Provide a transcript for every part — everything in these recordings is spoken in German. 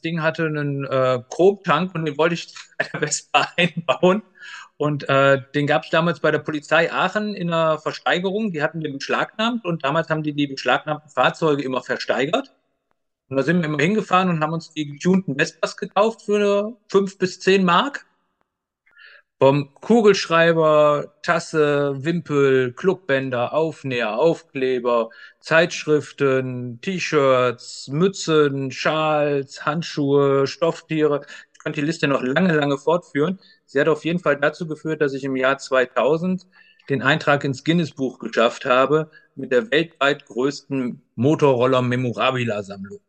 Ding hatte einen äh, Chromtank und den wollte ich bei der Vespa einbauen. Und äh, den gab es damals bei der Polizei Aachen in einer Versteigerung. Die hatten den beschlagnahmt und damals haben die die beschlagnahmten Fahrzeuge immer versteigert. Und da sind wir immer hingefahren und haben uns die getunten Vespas gekauft für fünf bis zehn Mark. Vom Kugelschreiber, Tasse, Wimpel, Clubbänder, Aufnäher, Aufkleber, Zeitschriften, T-Shirts, Mützen, Schals, Handschuhe, Stofftiere. Ich könnte die Liste noch lange, lange fortführen. Sie hat auf jeden Fall dazu geführt, dass ich im Jahr 2000 den Eintrag ins Guinness-Buch geschafft habe mit der weltweit größten Motorroller-Memorabilia-Sammlung.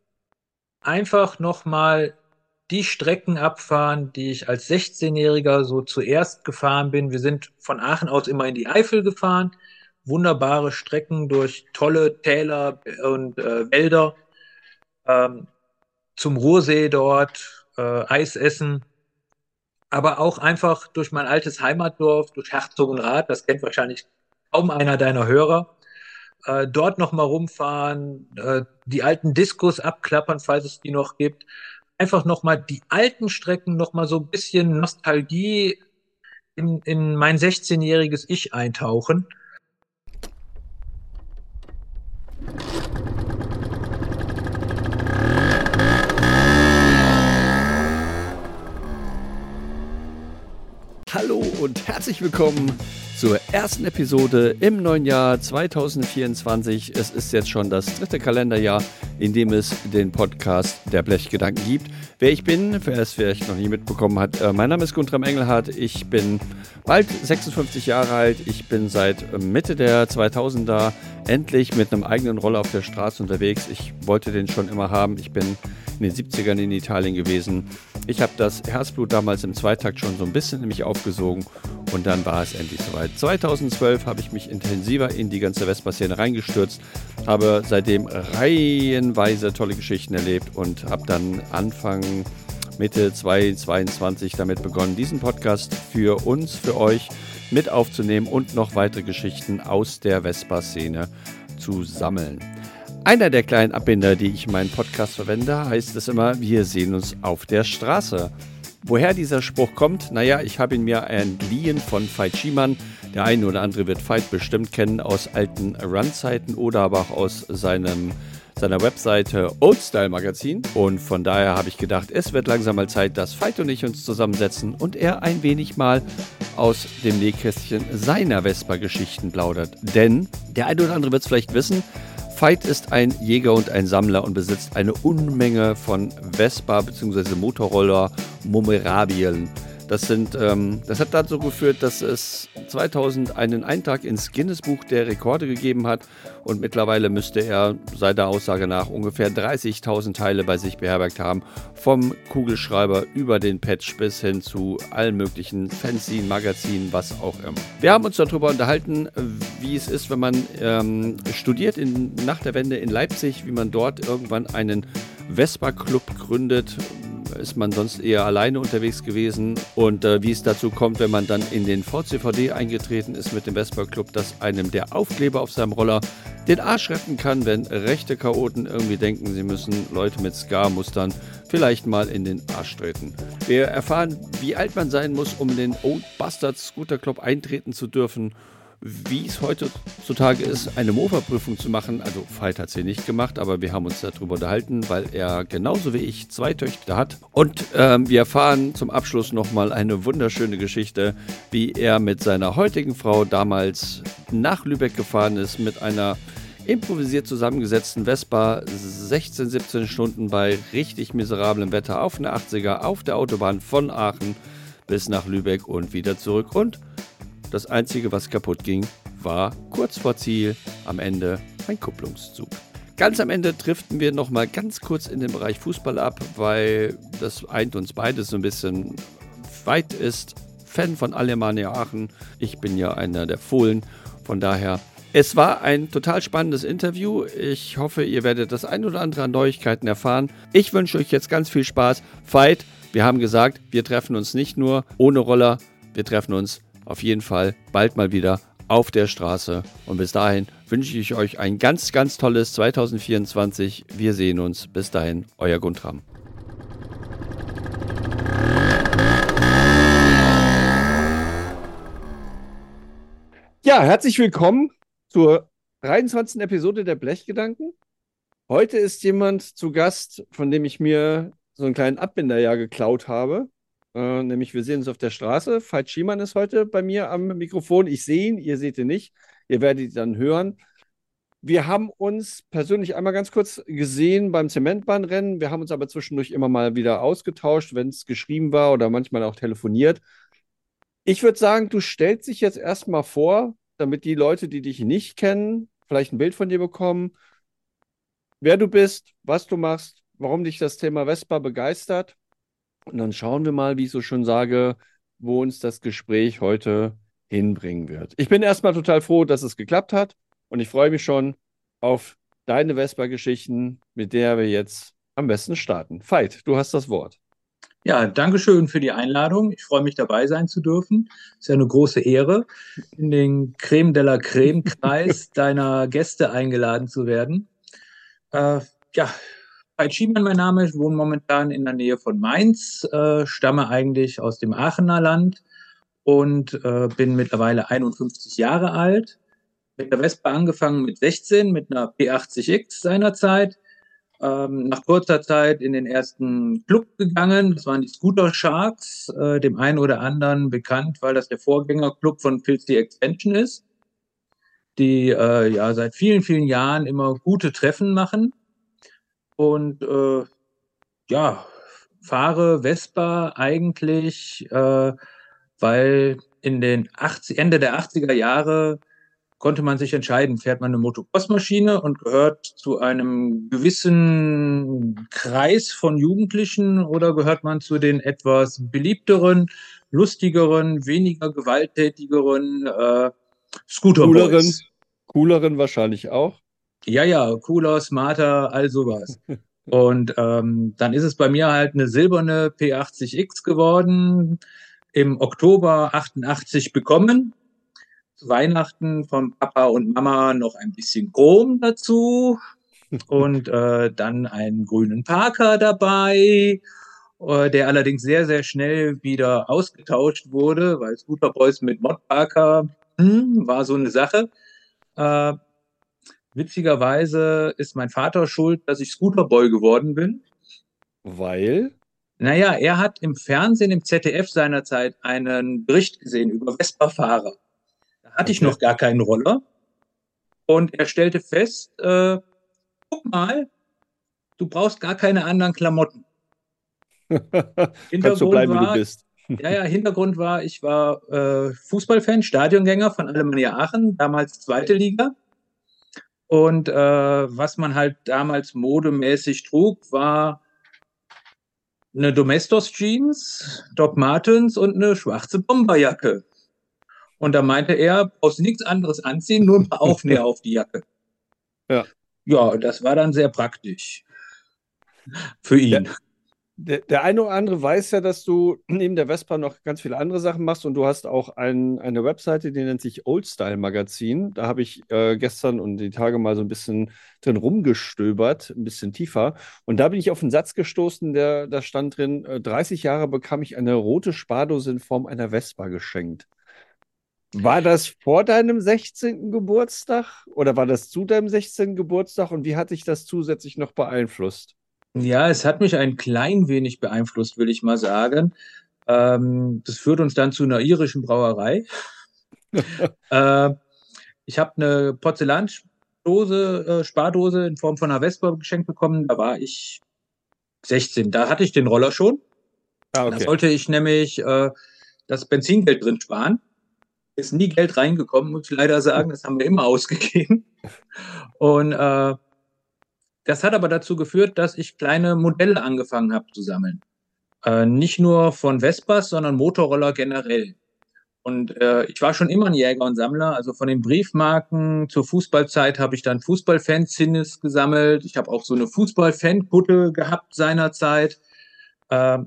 Einfach nochmal die Strecken abfahren, die ich als 16-Jähriger so zuerst gefahren bin. Wir sind von Aachen aus immer in die Eifel gefahren. Wunderbare Strecken durch tolle Täler und äh, Wälder. Ähm, zum Ruhrsee dort, äh, Eis essen aber auch einfach durch mein altes Heimatdorf, durch Herzogenrath, das kennt wahrscheinlich kaum einer deiner Hörer, äh, dort nochmal rumfahren, äh, die alten Diskos abklappern, falls es die noch gibt, einfach nochmal die alten Strecken, nochmal so ein bisschen Nostalgie in, in mein 16-jähriges Ich eintauchen. Hallo und herzlich willkommen zur ersten Episode im neuen Jahr 2024. Es ist jetzt schon das dritte Kalenderjahr, in dem es den Podcast der Blechgedanken gibt. Wer ich bin, wer es vielleicht noch nie mitbekommen hat, äh, mein Name ist Guntram Engelhardt. Ich bin bald 56 Jahre alt. Ich bin seit Mitte der 2000er endlich mit einem eigenen Roller auf der Straße unterwegs. Ich wollte den schon immer haben. Ich bin in den 70ern in Italien gewesen ich habe das Herzblut damals im Zweitakt schon so ein bisschen in mich aufgesogen und dann war es endlich soweit. 2012 habe ich mich intensiver in die ganze Vespa-Szene reingestürzt, habe seitdem reihenweise tolle Geschichten erlebt und habe dann Anfang Mitte 2022 damit begonnen, diesen Podcast für uns, für euch mit aufzunehmen und noch weitere Geschichten aus der Vespa-Szene zu sammeln. Einer der kleinen Abbinder, die ich in meinem Podcast verwende, heißt es immer, wir sehen uns auf der Straße. Woher dieser Spruch kommt? Naja, ich habe ihn mir entliehen von Veit Schiemann. Der eine oder andere wird Veit bestimmt kennen aus alten Run-Zeiten oder aber auch aus seinem, seiner Webseite Oldstyle Magazin. Und von daher habe ich gedacht, es wird langsam mal Zeit, dass Veit und ich uns zusammensetzen und er ein wenig mal aus dem Nähkästchen seiner Vespa-Geschichten plaudert. Denn der eine oder andere wird es vielleicht wissen, Veit ist ein Jäger und ein Sammler und besitzt eine Unmenge von Vespa bzw. Motorroller Memorabilien. Das, sind, ähm, das hat dazu geführt, dass es 2000 einen Eintrag ins Guinness-Buch der Rekorde gegeben hat und mittlerweile müsste er seiner Aussage nach ungefähr 30.000 Teile bei sich beherbergt haben. Vom Kugelschreiber über den Patch bis hin zu allen möglichen Fanzine, Magazinen, was auch immer. Wir haben uns darüber unterhalten, wie es ist, wenn man ähm, studiert in, nach der Wende in Leipzig, wie man dort irgendwann einen Vespa-Club gründet ist man sonst eher alleine unterwegs gewesen. Und äh, wie es dazu kommt, wenn man dann in den VCVD eingetreten ist mit dem Vespa Club, dass einem der Aufkleber auf seinem Roller den Arsch retten kann, wenn rechte Chaoten irgendwie denken, sie müssen Leute mit Scar-Mustern vielleicht mal in den Arsch treten. Wir erfahren, wie alt man sein muss, um in den Old Bastard Scooter Club eintreten zu dürfen wie es heutzutage ist, eine Mofa-Prüfung zu machen. Also Veit hat sie nicht gemacht, aber wir haben uns darüber unterhalten, weil er genauso wie ich zwei Töchter hat. Und ähm, wir erfahren zum Abschluss nochmal eine wunderschöne Geschichte, wie er mit seiner heutigen Frau damals nach Lübeck gefahren ist mit einer improvisiert zusammengesetzten Vespa 16, 17 Stunden bei richtig miserablem Wetter auf einer 80er auf der Autobahn von Aachen bis nach Lübeck und wieder zurück und das Einzige, was kaputt ging, war kurz vor Ziel am Ende ein Kupplungszug. Ganz am Ende driften wir nochmal ganz kurz in den Bereich Fußball ab, weil das eint uns beides so ein bisschen weit ist. Fan von Alemannia Aachen. Ich bin ja einer der Fohlen. Von daher, es war ein total spannendes Interview. Ich hoffe, ihr werdet das ein oder andere an Neuigkeiten erfahren. Ich wünsche euch jetzt ganz viel Spaß. Fight, wir haben gesagt, wir treffen uns nicht nur ohne Roller, wir treffen uns auf jeden Fall bald mal wieder auf der Straße. Und bis dahin wünsche ich euch ein ganz, ganz tolles 2024. Wir sehen uns. Bis dahin, euer Guntram. Ja, herzlich willkommen zur 23. Episode der Blechgedanken. Heute ist jemand zu Gast, von dem ich mir so einen kleinen Abbinder ja geklaut habe. Äh, nämlich wir sehen uns auf der Straße. Veit Schiemann ist heute bei mir am Mikrofon. Ich sehe ihn, ihr seht ihn nicht. Ihr werdet ihn dann hören. Wir haben uns persönlich einmal ganz kurz gesehen beim Zementbahnrennen. Wir haben uns aber zwischendurch immer mal wieder ausgetauscht, wenn es geschrieben war oder manchmal auch telefoniert. Ich würde sagen, du stellst dich jetzt erstmal vor, damit die Leute, die dich nicht kennen, vielleicht ein Bild von dir bekommen, wer du bist, was du machst, warum dich das Thema Vespa begeistert. Und dann schauen wir mal, wie ich so schon sage, wo uns das Gespräch heute hinbringen wird. Ich bin erstmal total froh, dass es geklappt hat und ich freue mich schon auf deine Vespa-Geschichten, mit der wir jetzt am besten starten. Veit, du hast das Wort. Ja, danke schön für die Einladung. Ich freue mich dabei sein zu dürfen. Es ist ja eine große Ehre, in den Creme de la Creme Kreis deiner Gäste eingeladen zu werden. Äh, ja, Veit Schiemann mein Name. Ich wohne momentan in der Nähe von Mainz, äh, stamme eigentlich aus dem Aachener Land und äh, bin mittlerweile 51 Jahre alt. Mit der Vespa angefangen mit 16, mit einer P80X seinerzeit ähm, nach kurzer Zeit in den ersten Club gegangen. Das waren die Scooter Sharks, äh, dem einen oder anderen bekannt, weil das der Vorgängerclub von Filthy Expansion ist, die äh, ja seit vielen, vielen Jahren immer gute Treffen machen. Und äh, ja, fahre Vespa eigentlich, äh, weil in den 80, Ende der 80er Jahre konnte man sich entscheiden, fährt man eine Motocross-Maschine und gehört zu einem gewissen Kreis von Jugendlichen oder gehört man zu den etwas beliebteren, lustigeren, weniger gewalttätigeren äh, scooter -Boys. Cooleren, cooleren wahrscheinlich auch. Ja, ja, cooler, smarter, all sowas. und ähm, dann ist es bei mir halt eine silberne P80X geworden, im Oktober 88 bekommen Weihnachten von Papa und Mama noch ein bisschen Chrom dazu und äh, dann einen grünen Parker dabei, äh, der allerdings sehr, sehr schnell wieder ausgetauscht wurde, weil Scooter Boys mit Mod Parker hm, war so eine Sache. Äh, witzigerweise ist mein Vater schuld, dass ich Scooter Boy geworden bin. Weil? Naja, er hat im Fernsehen, im ZDF seinerzeit einen Bericht gesehen über Vespa-Fahrer hatte ich noch gar keinen Roller. Und er stellte fest, äh, guck mal, du brauchst gar keine anderen Klamotten. Kannst so bleiben, war, wie du bist. ja, ja, Hintergrund war, ich war äh, Fußballfan, Stadiongänger von Alemannia Aachen, damals zweite Liga. Und äh, was man halt damals modemäßig trug, war eine Domestos Jeans, Doc Martens und eine schwarze Bomberjacke. Und da meinte er, brauchst nichts anderes anziehen, nur ein paar Aufnäher auf die Jacke. Ja. Ja, das war dann sehr praktisch für ihn. Der, der, der, eine oder andere weiß ja, dass du neben der Vespa noch ganz viele andere Sachen machst und du hast auch ein, eine Webseite, die nennt sich Old Style Magazin. Da habe ich äh, gestern und die Tage mal so ein bisschen drin rumgestöbert, ein bisschen tiefer. Und da bin ich auf einen Satz gestoßen, der da stand drin: 30 äh, Jahre bekam ich eine rote Spardose in Form einer Vespa geschenkt. War das vor deinem 16. Geburtstag oder war das zu deinem 16. Geburtstag und wie hat dich das zusätzlich noch beeinflusst? Ja, es hat mich ein klein wenig beeinflusst, will ich mal sagen. Ähm, das führt uns dann zu einer irischen Brauerei. äh, ich habe eine Porzellandose, äh, Spardose in Form von einer Vespa geschenkt bekommen. Da war ich 16. Da hatte ich den Roller schon. Ah, okay. Da sollte ich nämlich äh, das Benzingeld drin sparen ist nie Geld reingekommen, muss ich leider sagen. Das haben wir immer ausgegeben. Und äh, das hat aber dazu geführt, dass ich kleine Modelle angefangen habe zu sammeln. Äh, nicht nur von Vespas, sondern Motorroller generell. Und äh, ich war schon immer ein Jäger und Sammler. Also von den Briefmarken zur Fußballzeit habe ich dann Fußballfanzines gesammelt. Ich habe auch so eine Fußballfankutte gehabt seinerzeit. Äh,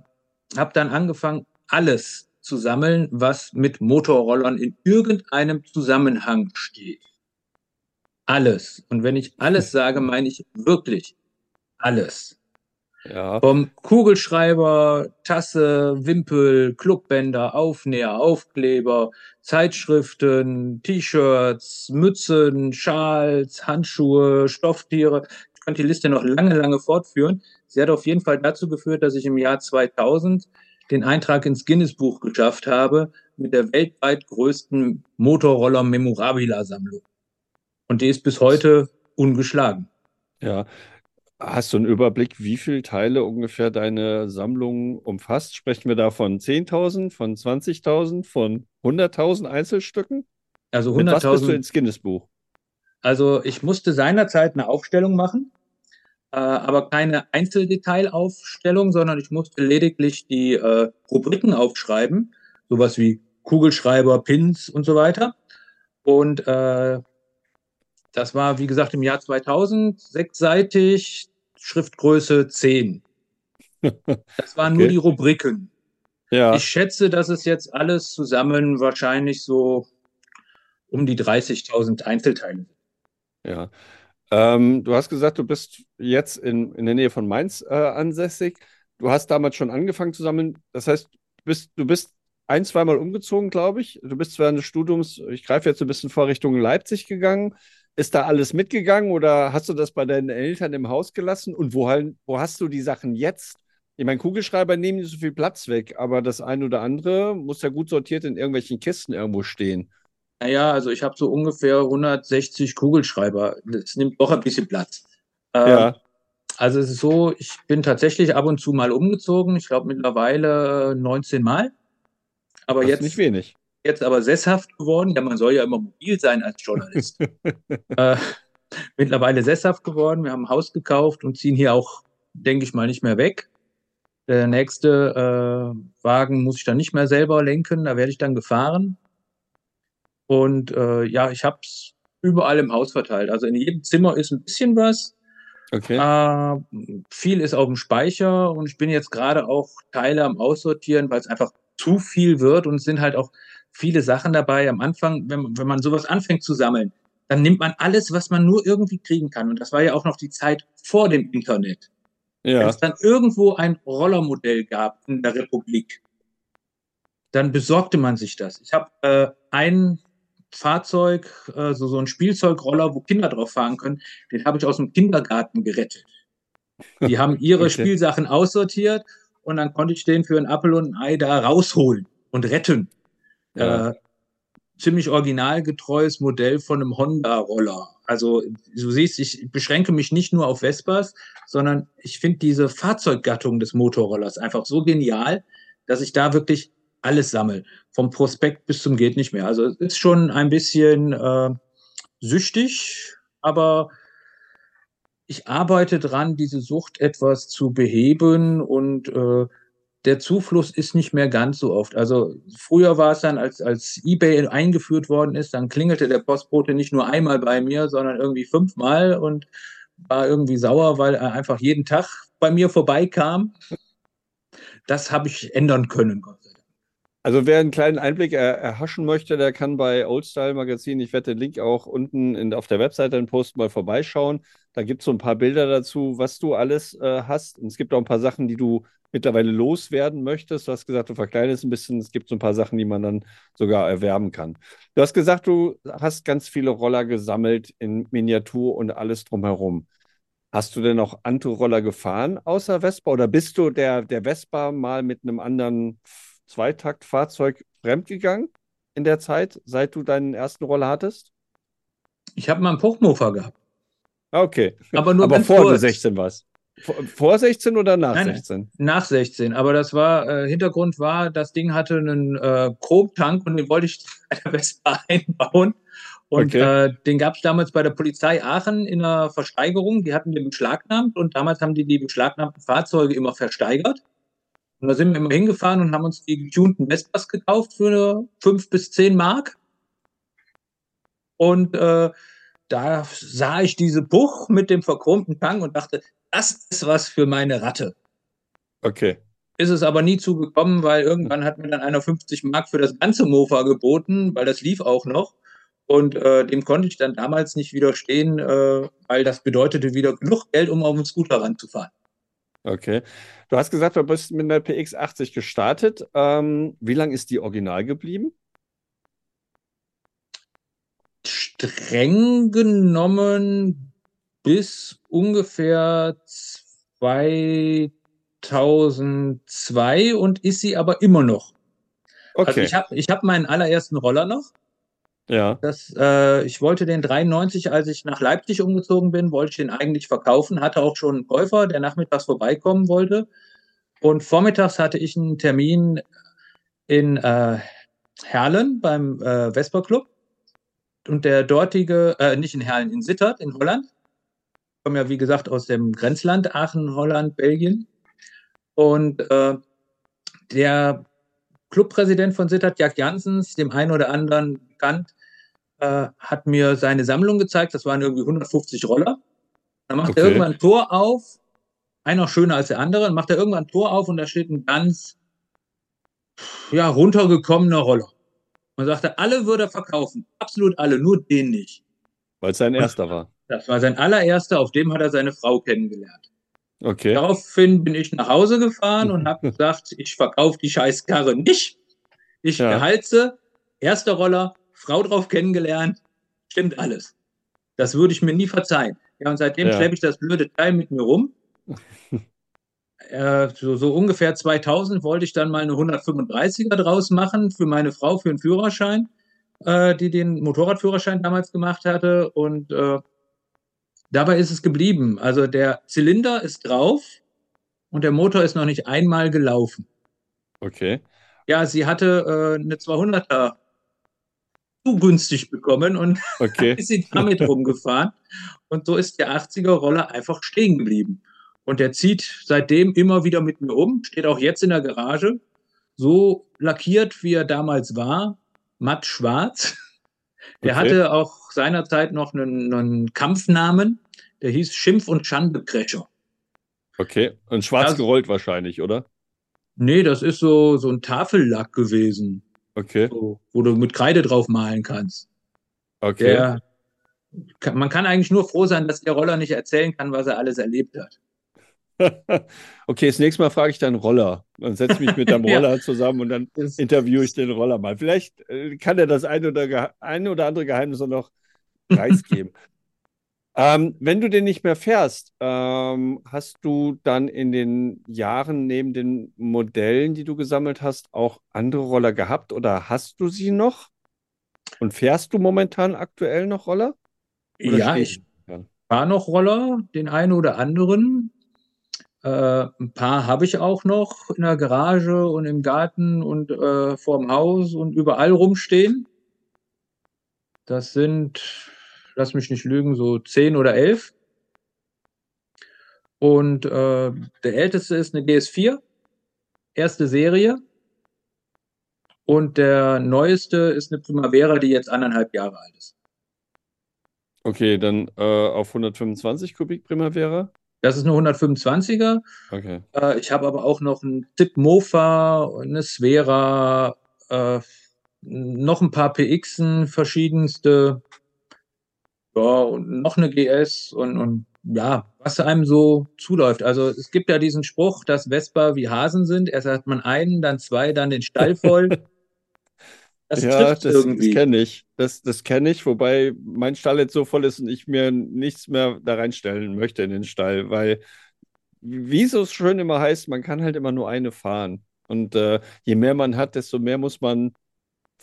habe dann angefangen, alles zu sammeln, was mit Motorrollern in irgendeinem Zusammenhang steht. Alles. Und wenn ich alles sage, meine ich wirklich alles. Ja. Vom Kugelschreiber, Tasse, Wimpel, Clubbänder, Aufnäher, Aufkleber, Zeitschriften, T-Shirts, Mützen, Schals, Handschuhe, Stofftiere. Ich könnte die Liste noch lange, lange fortführen. Sie hat auf jeden Fall dazu geführt, dass ich im Jahr 2000 den Eintrag ins Guinness-Buch geschafft habe mit der weltweit größten Motorroller-Memorabilia-Sammlung. Und die ist bis heute ungeschlagen. Ja, Hast du einen Überblick, wie viele Teile ungefähr deine Sammlung umfasst? Sprechen wir da von 10.000, von 20.000, von 100.000 Einzelstücken? Also 100.000. Was bist du ins Guinness-Buch? Also ich musste seinerzeit eine Aufstellung machen, äh, aber keine Einzeldetailaufstellung, sondern ich musste lediglich die äh, Rubriken aufschreiben, sowas wie Kugelschreiber, Pins und so weiter. Und äh, das war, wie gesagt, im Jahr 2000, sechsseitig, Schriftgröße 10. Das waren okay. nur die Rubriken. Ja. Ich schätze, dass es jetzt alles zusammen wahrscheinlich so um die 30.000 Einzelteile sind. Ja. Ähm, du hast gesagt, du bist jetzt in, in der Nähe von Mainz äh, ansässig. Du hast damals schon angefangen zu sammeln. Das heißt, du bist, du bist ein, zweimal umgezogen, glaube ich. Du bist während des Studiums, ich greife jetzt ein bisschen vor Richtung Leipzig gegangen. Ist da alles mitgegangen oder hast du das bei deinen Eltern im Haus gelassen? Und wo, wo hast du die Sachen jetzt? Ich meine, Kugelschreiber nehmen nicht so viel Platz weg, aber das eine oder andere muss ja gut sortiert in irgendwelchen Kisten irgendwo stehen. Naja, also ich habe so ungefähr 160 Kugelschreiber. Das nimmt doch ein bisschen Platz. Ähm, ja. Also es ist so, ich bin tatsächlich ab und zu mal umgezogen. Ich glaube mittlerweile 19 Mal. Aber das jetzt nicht wenig jetzt aber sesshaft geworden. Ja, man soll ja immer mobil sein als Journalist. äh, mittlerweile sesshaft geworden. Wir haben ein Haus gekauft und ziehen hier auch, denke ich mal, nicht mehr weg. Der nächste äh, Wagen muss ich dann nicht mehr selber lenken, da werde ich dann gefahren. Und äh, ja, ich habe es überall im Haus verteilt. Also in jedem Zimmer ist ein bisschen was. Okay. Äh, viel ist auf dem Speicher und ich bin jetzt gerade auch Teile am Aussortieren, weil es einfach zu viel wird und es sind halt auch viele Sachen dabei. Am Anfang, wenn, wenn man sowas anfängt zu sammeln, dann nimmt man alles, was man nur irgendwie kriegen kann. Und das war ja auch noch die Zeit vor dem Internet. Ja. Wenn es dann irgendwo ein Rollermodell gab in der Republik, dann besorgte man sich das. Ich habe äh, ein Fahrzeug, äh, so, so ein Spielzeugroller, wo Kinder drauf fahren können, den habe ich aus dem Kindergarten gerettet. Die haben ihre okay. Spielsachen aussortiert und dann konnte ich den für ein Apfel und ein Ei da rausholen und retten. Ja. Äh, ziemlich originalgetreues Modell von einem Honda-Roller. Also du siehst, ich beschränke mich nicht nur auf Vespas, sondern ich finde diese Fahrzeuggattung des Motorrollers einfach so genial, dass ich da wirklich alles sammle. Vom Prospekt bis zum geht nicht mehr. Also es ist schon ein bisschen äh, süchtig, aber ich arbeite dran, diese Sucht etwas zu beheben und äh, der Zufluss ist nicht mehr ganz so oft. Also früher war es dann, als, als eBay eingeführt worden ist, dann klingelte der Postbote nicht nur einmal bei mir, sondern irgendwie fünfmal und war irgendwie sauer, weil er einfach jeden Tag bei mir vorbeikam. Das habe ich ändern können. Also wer einen kleinen Einblick erhaschen möchte, der kann bei Oldstyle Magazin, ich werde den Link auch unten in, auf der Webseite in Post mal vorbeischauen. Da gibt es so ein paar Bilder dazu, was du alles äh, hast. Und es gibt auch ein paar Sachen, die du mittlerweile loswerden möchtest. Du hast gesagt, du verkleidest ein bisschen. Es gibt so ein paar Sachen, die man dann sogar erwerben kann. Du hast gesagt, du hast ganz viele Roller gesammelt in Miniatur und alles drumherum. Hast du denn auch Antoroller gefahren außer Vespa oder bist du der, der Vespa mal mit einem anderen Zweitaktfahrzeug fremdgegangen in der Zeit, seit du deinen ersten Roller hattest? Ich habe mal einen Puchmofer gehabt. Okay. Aber nur Aber vor kurz. du 16 warst. Vor 16 oder nach Nein, 16? Nach 16. Aber das war, äh, Hintergrund war, das Ding hatte einen äh, Chromtank und den wollte ich bei der Vespa einbauen. Und okay. äh, den gab es damals bei der Polizei Aachen in einer Versteigerung. Die hatten den beschlagnahmt und damals haben die die beschlagnahmten Fahrzeuge immer versteigert. Und da sind wir immer hingefahren und haben uns die getunten Vespas gekauft für fünf bis zehn Mark. Und äh, da sah ich diese Buch mit dem verchromten Tank und dachte, das ist was für meine Ratte. Okay. Ist es aber nie zugekommen, weil irgendwann hat mir dann einer 50 Mark für das ganze Mofa geboten, weil das lief auch noch. Und äh, dem konnte ich dann damals nicht widerstehen, äh, weil das bedeutete wieder genug Geld, um auf den Scooter ranzufahren. Okay. Du hast gesagt, du bist mit einer PX80 gestartet. Ähm, wie lange ist die original geblieben? Streng genommen bis ungefähr 2002 und ist sie aber immer noch. Also Okay. ich habe ich hab meinen allerersten Roller noch. Ja. Das, äh, ich wollte den 93, als ich nach Leipzig umgezogen bin, wollte ich den eigentlich verkaufen, hatte auch schon einen Käufer, der nachmittags vorbeikommen wollte. Und vormittags hatte ich einen Termin in äh, Herlen beim äh, Vespa Club. Und der dortige, äh, nicht in Herlen, in Sittard in Holland. Ich komme ja, wie gesagt, aus dem Grenzland, Aachen, Holland, Belgien. Und äh, der Clubpräsident von Sittard, Jack Janssens, dem einen oder anderen bekannt, äh, hat mir seine Sammlung gezeigt. Das waren irgendwie 150 Roller. Dann macht Okay. er irgendwann ein Tor auf, einer schöner als der andere, dann macht er irgendwann ein Tor auf und da steht ein ganz ja, runtergekommener Roller. Man sagte, alle würde er verkaufen, absolut alle, nur den nicht. Weil es sein erster war. Das war sein allererster, auf dem hat er seine Frau kennengelernt. Okay. Daraufhin bin ich nach Hause gefahren und habe gesagt, ich verkaufe die scheiß Karre nicht. Ich Ja. behalte, erster Roller, Frau drauf kennengelernt, stimmt alles. Das würde ich mir nie verzeihen. Ja, und seitdem Ja. schleppe ich das blöde Teil mit mir rum. äh, so, so ungefähr 2000 wollte ich dann mal eine 135er draus machen für meine Frau für einen Führerschein, äh, die den Motorradführerschein damals gemacht hatte. Und äh, dabei ist es geblieben. Also der Zylinder ist drauf und der Motor ist noch nicht einmal gelaufen. Okay. Ja, sie hatte äh, eine 200er zu günstig bekommen und Okay. ist sie damit rumgefahren. Und so ist der 80er Roller einfach stehen geblieben. Und der zieht seitdem immer wieder mit mir um, steht auch jetzt in der Garage, so lackiert, wie er damals war, matt schwarz. Der Okay. hatte auch seinerzeit noch einen, einen Kampfnamen, der hieß Schimpf- und Schandebrecher. Okay. Und schwarz Ja. gerollt wahrscheinlich, oder? Nee, das ist so, so ein Tafellack gewesen, Okay. so, wo du mit Kreide drauf malen kannst. Okay. Der, man kann eigentlich nur froh sein, dass der Roller nicht erzählen kann, was er alles erlebt hat. Okay, das nächste Mal frage ich dann Roller. Dann setze ich mich mit deinem Ja. Roller zusammen und dann interviewe ich den Roller mal. Vielleicht äh, kann er das ein oder, ein oder andere Geheimnis noch preisgeben. ähm, wenn du den nicht mehr fährst, ähm, hast du dann in den Jahren neben den Modellen, die du gesammelt hast, auch andere Roller gehabt oder hast du sie noch? Und fährst du momentan aktuell noch Roller? Oder ja, ich fahre noch Roller, den einen oder anderen. Äh, ein paar habe ich auch noch in der Garage und im Garten und äh, vorm Haus und überall rumstehen. Das sind, lass mich nicht lügen, so zehn oder elf. Und äh, der älteste ist eine GS4, erste Serie. Und der neueste ist eine Primavera, die jetzt anderthalb Jahre alt ist. Okay, dann äh, auf 125 Kubik Primavera. Das ist eine 125er. Okay. Äh, ich habe aber auch noch einen Tip Mofa, eine Sfera, äh, noch ein paar PXen, verschiedenste. Ja, und noch eine GS und, und ja, was einem so zuläuft. Also es gibt ja diesen Spruch, dass Vespa wie Hasen sind. Erst hat man einen, dann zwei, dann den Stall voll. Das Ja, das, das kenne ich. Das, das kenne ich, wobei mein Stall jetzt so voll ist und ich mir nichts mehr da reinstellen möchte in den Stall, weil, wie es so schön immer heißt, man kann halt immer nur eine fahren. Und äh, je mehr man hat, desto mehr muss man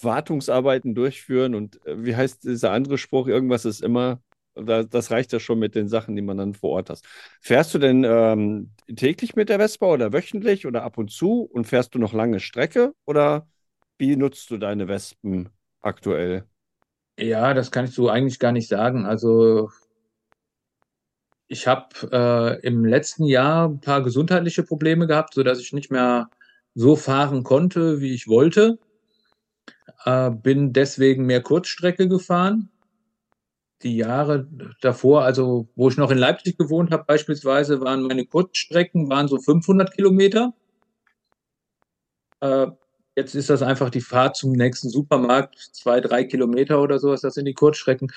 Wartungsarbeiten durchführen. Und äh, wie heißt dieser andere Spruch? Irgendwas ist immer, da, das reicht ja schon mit den Sachen, die man dann vor Ort hat. Fährst du denn ähm, täglich mit der Vespa oder wöchentlich oder ab und zu und fährst du noch lange Strecke oder wie nutzt du deine Wespen aktuell? Ja, das kann ich so eigentlich gar nicht sagen. Also ich habe äh, im letzten Jahr ein paar gesundheitliche Probleme gehabt, sodass ich nicht mehr so fahren konnte, wie ich wollte. Äh, bin deswegen mehr Kurzstrecke gefahren. Die Jahre davor, also wo ich noch in Leipzig gewohnt habe, beispielsweise, waren meine Kurzstrecken waren so 500 Kilometer. Äh, jetzt ist das einfach die Fahrt zum nächsten Supermarkt, zwei, drei Kilometer oder sowas, das sind die Kurzstrecken.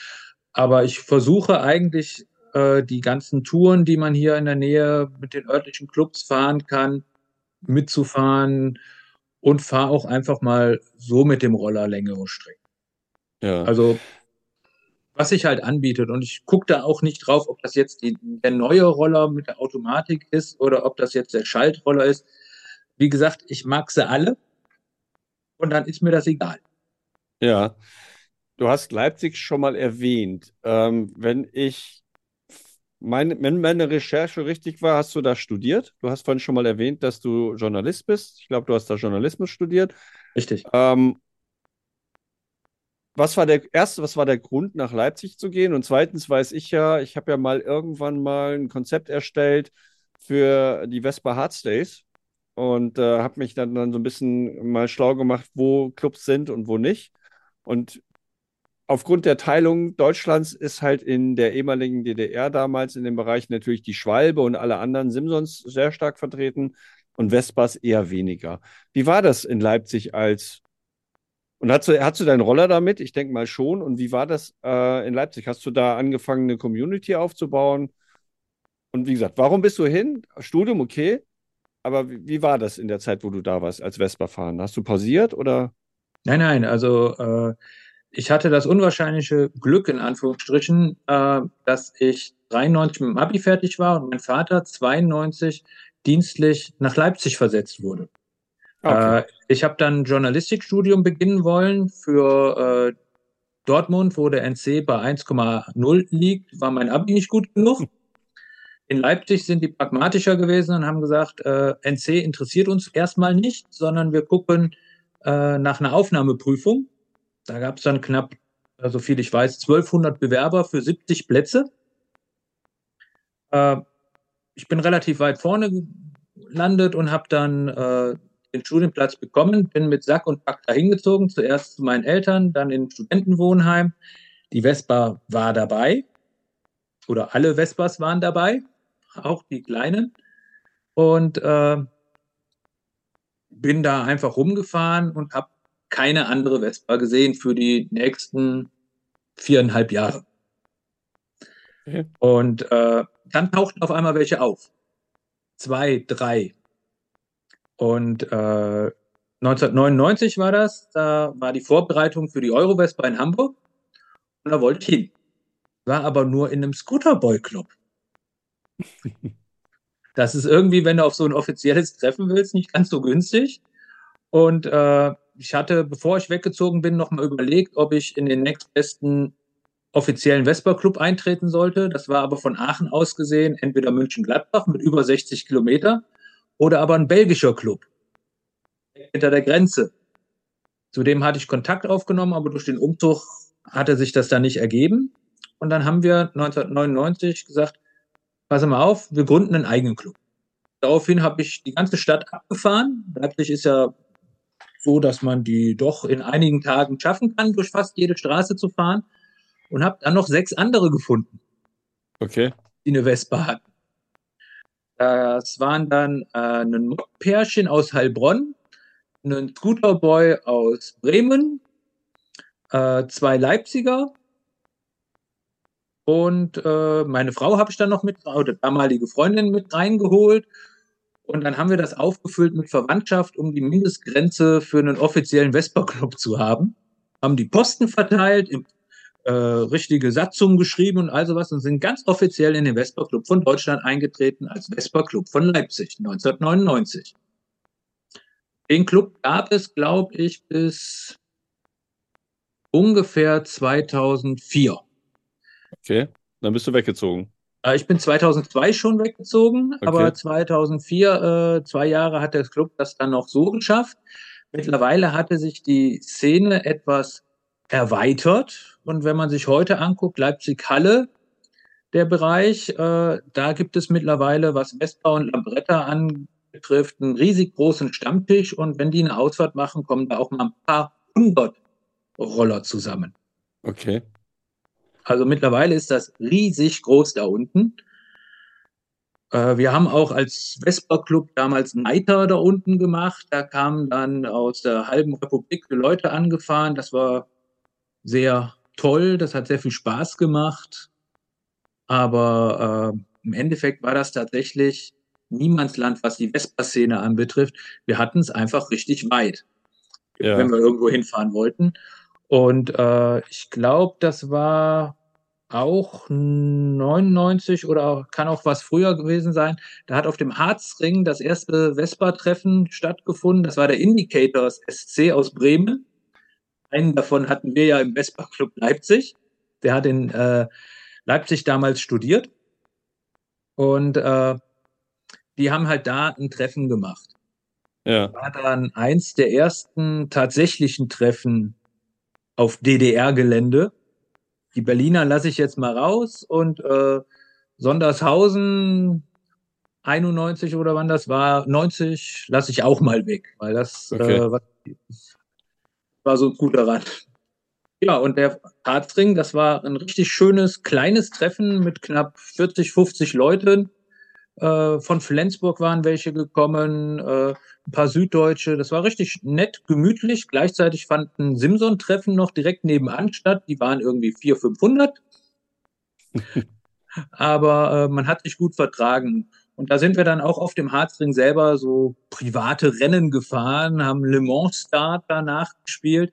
Aber ich versuche eigentlich äh, die ganzen Touren, die man hier in der Nähe mit den örtlichen Clubs fahren kann, mitzufahren und fahre auch einfach mal so mit dem Roller längere Strecken. Ja. Also was sich halt anbietet. Und ich gucke da auch nicht drauf, ob das jetzt die, der neue Roller mit der Automatik ist oder ob das jetzt der Schaltroller ist. Wie gesagt, ich mag sie alle und dann ist mir das egal. Ja, du hast Leipzig schon mal erwähnt. Ähm, wenn ich meine, wenn meine Recherche richtig war, hast du da studiert. Du hast vorhin schon mal erwähnt, dass du Journalist bist. Ich glaube, du hast da Journalismus studiert. Richtig. Ähm, was war der erste, was war der Grund, nach Leipzig zu gehen? Und zweitens weiß ich ja, ich habe ja mal irgendwann mal ein Konzept erstellt für die Vespa Hardstays und äh, habe mich dann, dann so ein bisschen mal schlau gemacht, wo Clubs sind und wo nicht. Und aufgrund der Teilung Deutschlands ist halt in der ehemaligen DDR damals in dem Bereich natürlich die Schwalbe und alle anderen Simsons sehr stark vertreten und Vespas eher weniger. Wie war das in Leipzig als und hast du, hast du deinen Roller damit? Ich denke mal schon. Und wie war das äh, in Leipzig? Hast du da angefangen, eine Community aufzubauen? Und wie gesagt, warum bist du hin? Studium, okay. Aber wie, wie war das in der Zeit, wo du da warst, als Vespa-Fahren? Hast du pausiert oder? Nein, nein. Also äh, ich hatte das unwahrscheinliche Glück, in Anführungsstrichen, äh, dass ich 93 mit dem Abi fertig war und mein Vater 92 dienstlich nach Leipzig versetzt wurde. Okay. Äh, ich habe dann Journalistikstudium beginnen wollen für äh, Dortmund, wo der NC bei 1,0 liegt, war mein Abi nicht gut genug. In Leipzig sind die pragmatischer gewesen und haben gesagt, äh, NC interessiert uns erstmal nicht, sondern wir gucken äh, nach einer Aufnahmeprüfung. Da gab es dann knapp, äh, so viel ich weiß, 1200 Bewerber für 70 Plätze. Äh, ich bin relativ weit vorne gelandet und habe dann äh, den Studienplatz bekommen, bin mit Sack und Pack dahin gezogen, zuerst zu meinen Eltern, dann in Studentenwohnheim. Die Vespa war dabei oder alle Vespas waren dabei, auch die kleinen. Und äh, bin da einfach rumgefahren und habe keine andere Vespa gesehen für die nächsten viereinhalb Jahre. Okay. Und äh, dann tauchten auf einmal welche auf. Zwei, drei, und äh, 1999 war das, da war die Vorbereitung für die Eurovespa in Hamburg und da wollte ich hin. War aber nur in einem Scooterboy-Club. das ist irgendwie, wenn du auf so ein offizielles Treffen willst, nicht ganz so günstig. Und äh, ich hatte, bevor ich weggezogen bin, nochmal überlegt, ob ich in den nächstbesten offiziellen Vespa-Club eintreten sollte. Das war aber von Aachen aus gesehen entweder München-Gladbach mit über 60 Kilometer oder aber ein belgischer Club hinter der Grenze. Zudem hatte ich Kontakt aufgenommen, aber durch den Umzug hatte sich das dann nicht ergeben. Und dann haben wir 1999 gesagt, pass mal auf, wir gründen einen eigenen Club. Daraufhin habe ich die ganze Stadt abgefahren. Leipzig ist ja so, dass man die doch in einigen Tagen schaffen kann, durch fast jede Straße zu fahren. Und habe dann noch sechs andere gefunden. Okay. Die eine Vespa hatten. Das waren dann äh, ein Pärchen aus Heilbronn, ein Scooterboy aus Bremen, äh, zwei Leipziger und äh, meine Frau habe ich dann noch mit, oder damalige Freundin mit reingeholt. Und dann haben wir das aufgefüllt mit Verwandtschaft, um die Mindestgrenze für einen offiziellen Vespa-Club zu haben. Haben die Posten verteilt, äh, richtige Satzungen geschrieben und all sowas und sind ganz offiziell in den Vespa Club von Deutschland eingetreten als Vespa Club von Leipzig 1999. Den Club gab es, glaube ich, bis ungefähr 2004. Okay, dann bist du weggezogen. Äh, ich bin 2002 schon weggezogen, okay. aber 2004, äh, zwei Jahre hat der Club das dann noch so geschafft. Mittlerweile hatte sich die Szene etwas erweitert. Und wenn man sich heute anguckt, Leipzig-Halle, der Bereich, äh, da gibt es mittlerweile, was Vespa und Lambretta anbetrifft, einen riesig großen Stammtisch. Und wenn die eine Ausfahrt machen, kommen da auch mal ein paar hundert Roller zusammen. Okay. Also mittlerweile ist das riesig groß da unten. Äh, wir haben auch als Vespa-Club damals Neiter da unten gemacht. Da kamen dann aus der halben Republik Leute angefahren. Das war sehr toll, das hat sehr viel Spaß gemacht. Aber äh, im Endeffekt war das tatsächlich Niemandsland, was die Vespa-Szene anbetrifft. Wir hatten es einfach richtig weit, ja. wenn wir irgendwo hinfahren wollten. Und äh, ich glaube, das war auch 99 oder kann auch was früher gewesen sein. Da hat auf dem Harzring das erste Vespa-Treffen stattgefunden. Das war der Indicators SC aus Bremen. Einen davon hatten wir ja im Vespa-Club Leipzig. Der hat in äh, Leipzig damals studiert. Und äh, die haben halt da ein Treffen gemacht. Ja. War dann eins der ersten tatsächlichen Treffen auf DDR-Gelände. Die Berliner lasse ich jetzt mal raus und äh, Sondershausen 91 oder wann das war, 90 lasse ich auch mal weg, weil das okay. äh, war so ein guter Rand. Ja, und der Harzring, das war ein richtig schönes, kleines Treffen mit knapp 40, 50 Leuten. Äh, von Flensburg waren welche gekommen, äh, ein paar Süddeutsche. Das war richtig nett, gemütlich. Gleichzeitig fand ein Simson-Treffen noch direkt nebenan statt. Die waren irgendwie 400, 500. Aber äh, man hat sich gut vertragen. Und da sind wir dann auch auf dem Harzring selber so private Rennen gefahren, haben Le Mans Start danach gespielt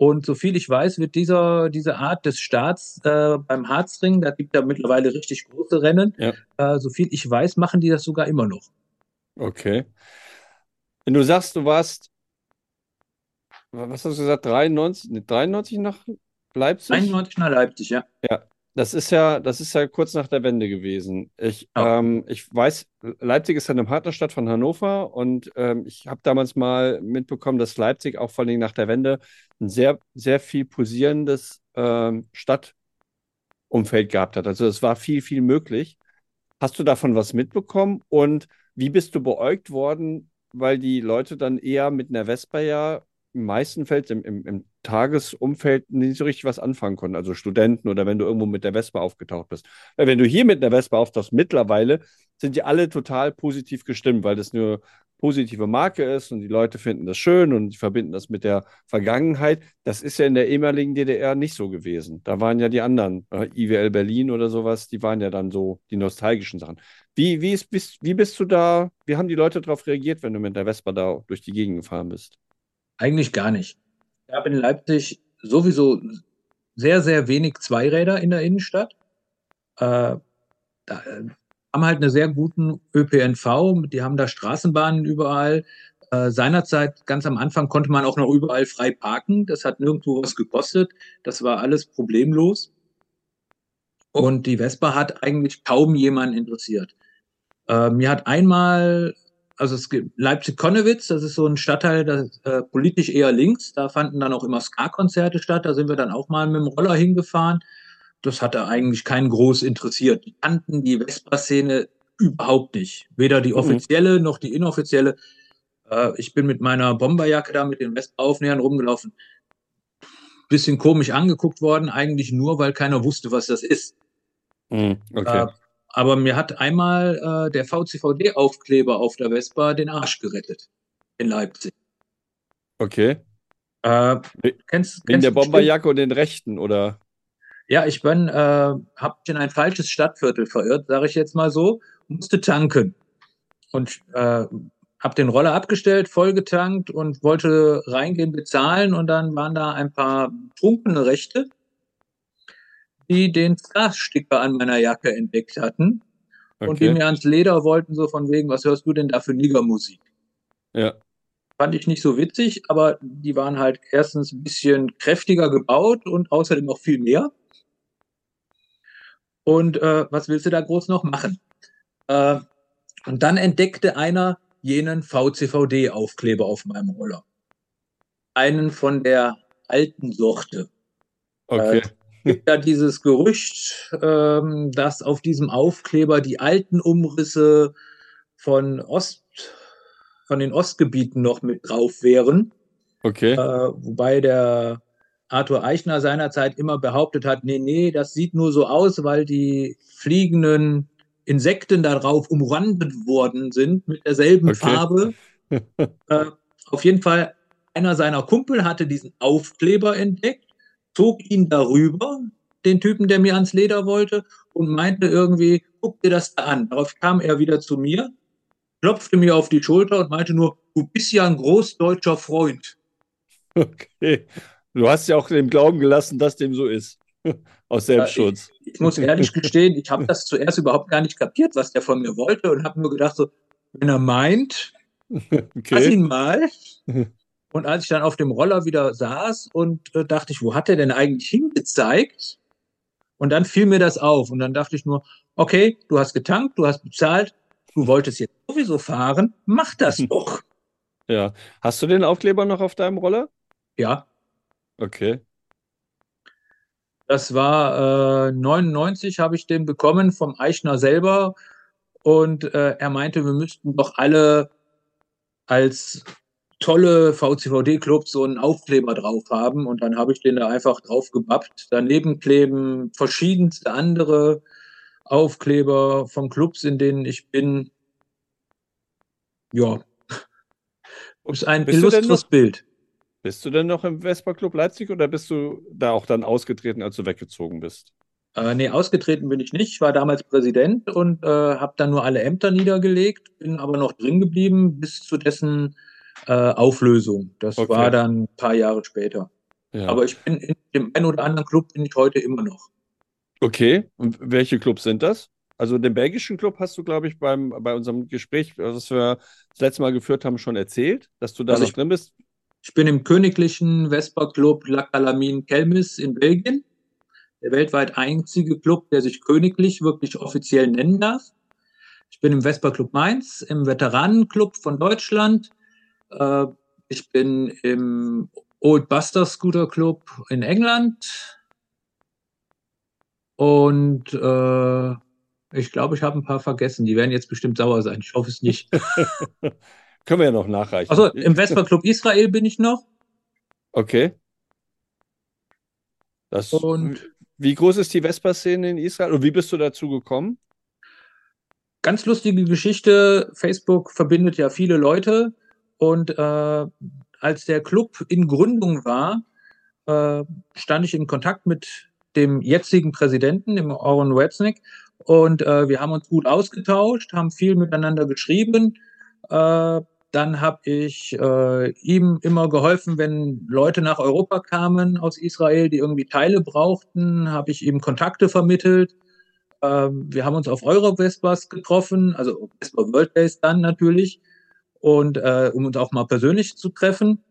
und soviel ich weiß, wird dieser, diese Art des Starts äh, beim Harzring, da gibt es ja mittlerweile richtig große Rennen, ja. äh, soviel ich weiß, machen die das sogar immer noch. Okay. Wenn du sagst, du warst, was hast du gesagt, 93, 93 nach Leipzig? 93 nach Leipzig, ja. Ja, das ist ja, das ist ja kurz nach der Wende gewesen. Ich, ja. ähm, ich weiß, Leipzig ist ja eine Partnerstadt von Hannover und ähm, ich habe damals mal mitbekommen, dass Leipzig auch vor allem nach der Wende ein sehr, sehr viel pulsierendes ähm, Stadtumfeld gehabt hat. Also es war viel, viel möglich. Hast du davon was mitbekommen und wie bist du beäugt worden, weil die Leute dann eher mit einer Vespa ja meisten Fällen im, im, im, Tagesumfeld nicht so richtig was anfangen konnten. Also Studenten oder wenn du irgendwo mit der Vespa aufgetaucht bist. Weil wenn du hier mit der Vespa auftauchst, mittlerweile sind die alle total positiv gestimmt, weil das eine positive Marke ist und die Leute finden das schön und die verbinden das mit der Vergangenheit. Das ist ja in der ehemaligen DDR nicht so gewesen. Da waren ja die anderen, äh, IWL Berlin oder sowas, die waren ja dann so die nostalgischen Sachen. Wie, wie, ist, bist, wie bist du da, wie haben die Leute darauf reagiert, wenn du mit der Vespa da durch die Gegend gefahren bist? Eigentlich gar nicht. Ich habe in Leipzig sowieso sehr, sehr wenig Zweiräder in der Innenstadt. Äh, da, äh, haben halt einen sehr guten ÖPNV, die haben da Straßenbahnen überall. Äh, seinerzeit, ganz am Anfang, konnte man auch noch überall frei parken. Das hat nirgendwo was gekostet. Das war alles problemlos. Und die Vespa hat eigentlich kaum jemanden interessiert. Äh, mir hat einmal also es gibt Leipzig-Konnewitz, das ist so ein Stadtteil, das äh, politisch eher links. Da fanden dann auch immer Ska-Konzerte statt. Da sind wir dann auch mal mit dem Roller hingefahren. Das hatte eigentlich keinen groß interessiert. Die kannten die Vespa-Szene überhaupt nicht. Weder die mhm. offizielle mhm. noch die inoffizielle. Äh, ich bin mit meiner Bomberjacke da mit den Vespa-Aufnähern rumgelaufen. Bisschen komisch angeguckt worden, eigentlich nur, weil keiner wusste, was das ist. Mhm. Okay. Äh, aber mir hat einmal äh, der VCVD-Aufkleber auf der Vespa den Arsch gerettet in Leipzig. Okay. Äh, kennst, in der Bomberjacke und den Rechten, oder? Ja, ich bin, äh, habe in ein falsches Stadtviertel verirrt, sage ich jetzt mal so, musste tanken und äh, habe den Roller abgestellt, vollgetankt und wollte reingehen bezahlen und dann waren da ein paar trunkene Rechte die den Straßsticker an meiner Jacke entdeckt hatten okay. und die mir ans Leder wollten, so von wegen, was hörst du denn da für Niggermusik? Ja. Fand ich nicht so witzig, aber die waren halt erstens ein bisschen kräftiger gebaut und außerdem noch viel mehr. Und äh, was willst du da groß noch machen? Äh, und dann entdeckte einer jenen VCVD-Aufkleber auf meinem Roller. Einen von der alten Sorte. Okay. Äh, gibt ja dieses Gerücht, ähm, dass auf diesem Aufkleber die alten Umrisse von Ost, von den Ostgebieten noch mit drauf wären. Okay. Äh, wobei der Arthur Eichner seinerzeit immer behauptet hat, nee, nee, das sieht nur so aus, weil die fliegenden Insekten darauf umrandet worden sind mit derselben okay. Farbe. äh, auf jeden Fall, einer seiner Kumpel hatte diesen Aufkleber entdeckt zog ihn darüber den Typen, der mir ans Leder wollte und meinte irgendwie, guck dir das da an. Darauf kam er wieder zu mir, klopfte mir auf die Schulter und meinte nur, du bist ja ein großdeutscher Freund. Okay. Du hast ja auch dem Glauben gelassen, dass dem so ist. Aus Selbstschutz. Ich, ich, muss ehrlich gestehen, ich habe das zuerst überhaupt gar nicht kapiert, was der von mir wollte und habe nur gedacht, so, wenn er meint, okay. lass ihn mal. Und als ich dann auf dem Roller wieder saß und äh, dachte ich, wo hat er denn eigentlich hingezeigt? Und dann fiel mir das auf und dann dachte ich nur, okay, du hast getankt, du hast bezahlt, du wolltest jetzt sowieso fahren, mach das doch. Ja. Hast du den Aufkleber noch auf deinem Roller? Ja. Okay. Das war äh, 99, habe ich den bekommen vom Eichner selber. Und äh, er meinte, wir müssten doch alle als tolle VCVD-Clubs so einen Aufkleber drauf haben. Und dann habe ich den da einfach drauf gebappt. Daneben kleben verschiedenste andere Aufkleber von Clubs, in denen ich bin. Ja. Ist ein Bist illustres Bild. Bist du denn noch im Vespa Club Leipzig oder bist du da auch dann ausgetreten, als du weggezogen bist? Äh, nee, ausgetreten bin ich nicht. Ich war damals Präsident und äh, habe dann nur alle Ämter niedergelegt, bin aber noch drin geblieben bis zu dessen äh, Auflösung. Das okay. war dann ein paar Jahre später. Ja. Aber ich bin in dem einen oder anderen Club bin ich heute immer noch. Okay, und welche Clubs sind das? Also den belgischen Club hast du, glaube ich, beim, bei unserem Gespräch, was wir das letzte Mal geführt haben, schon erzählt, dass du da also noch drin bist. Ich bin im königlichen Vespa Club La Calamine Kelmis in Belgien. Der weltweit einzige Club, der sich königlich wirklich offiziell nennen darf. Ich bin im Vespa Club Mainz, im Veteranenclub von Deutschland. Äh, ich bin im Old Buster Scooter Club in England. Und äh, ich glaube, ich habe ein paar vergessen. Die werden jetzt bestimmt sauer sein. Ich hoffe es nicht. Können wir ja noch nachreichen. Also im Vespa Club Israel bin ich noch. Okay. Das, und wie groß ist die Vespa-Szene in Israel und wie bist du dazu gekommen? Ganz lustige Geschichte. Facebook verbindet ja viele Leute und äh, als der Club in Gründung war, äh, stand ich in Kontakt mit dem jetzigen Präsidenten, dem Oren Wetznick, und äh, wir haben uns gut ausgetauscht, haben viel miteinander geschrieben. Äh, dann habe ich äh, ihm immer geholfen, wenn Leute nach Europa kamen aus Israel, die irgendwie Teile brauchten, habe ich ihm Kontakte vermittelt. Ähm, wir haben uns auf Eurovespas getroffen, also Vespa World Days dann natürlich, und äh, um uns auch mal persönlich zu treffen.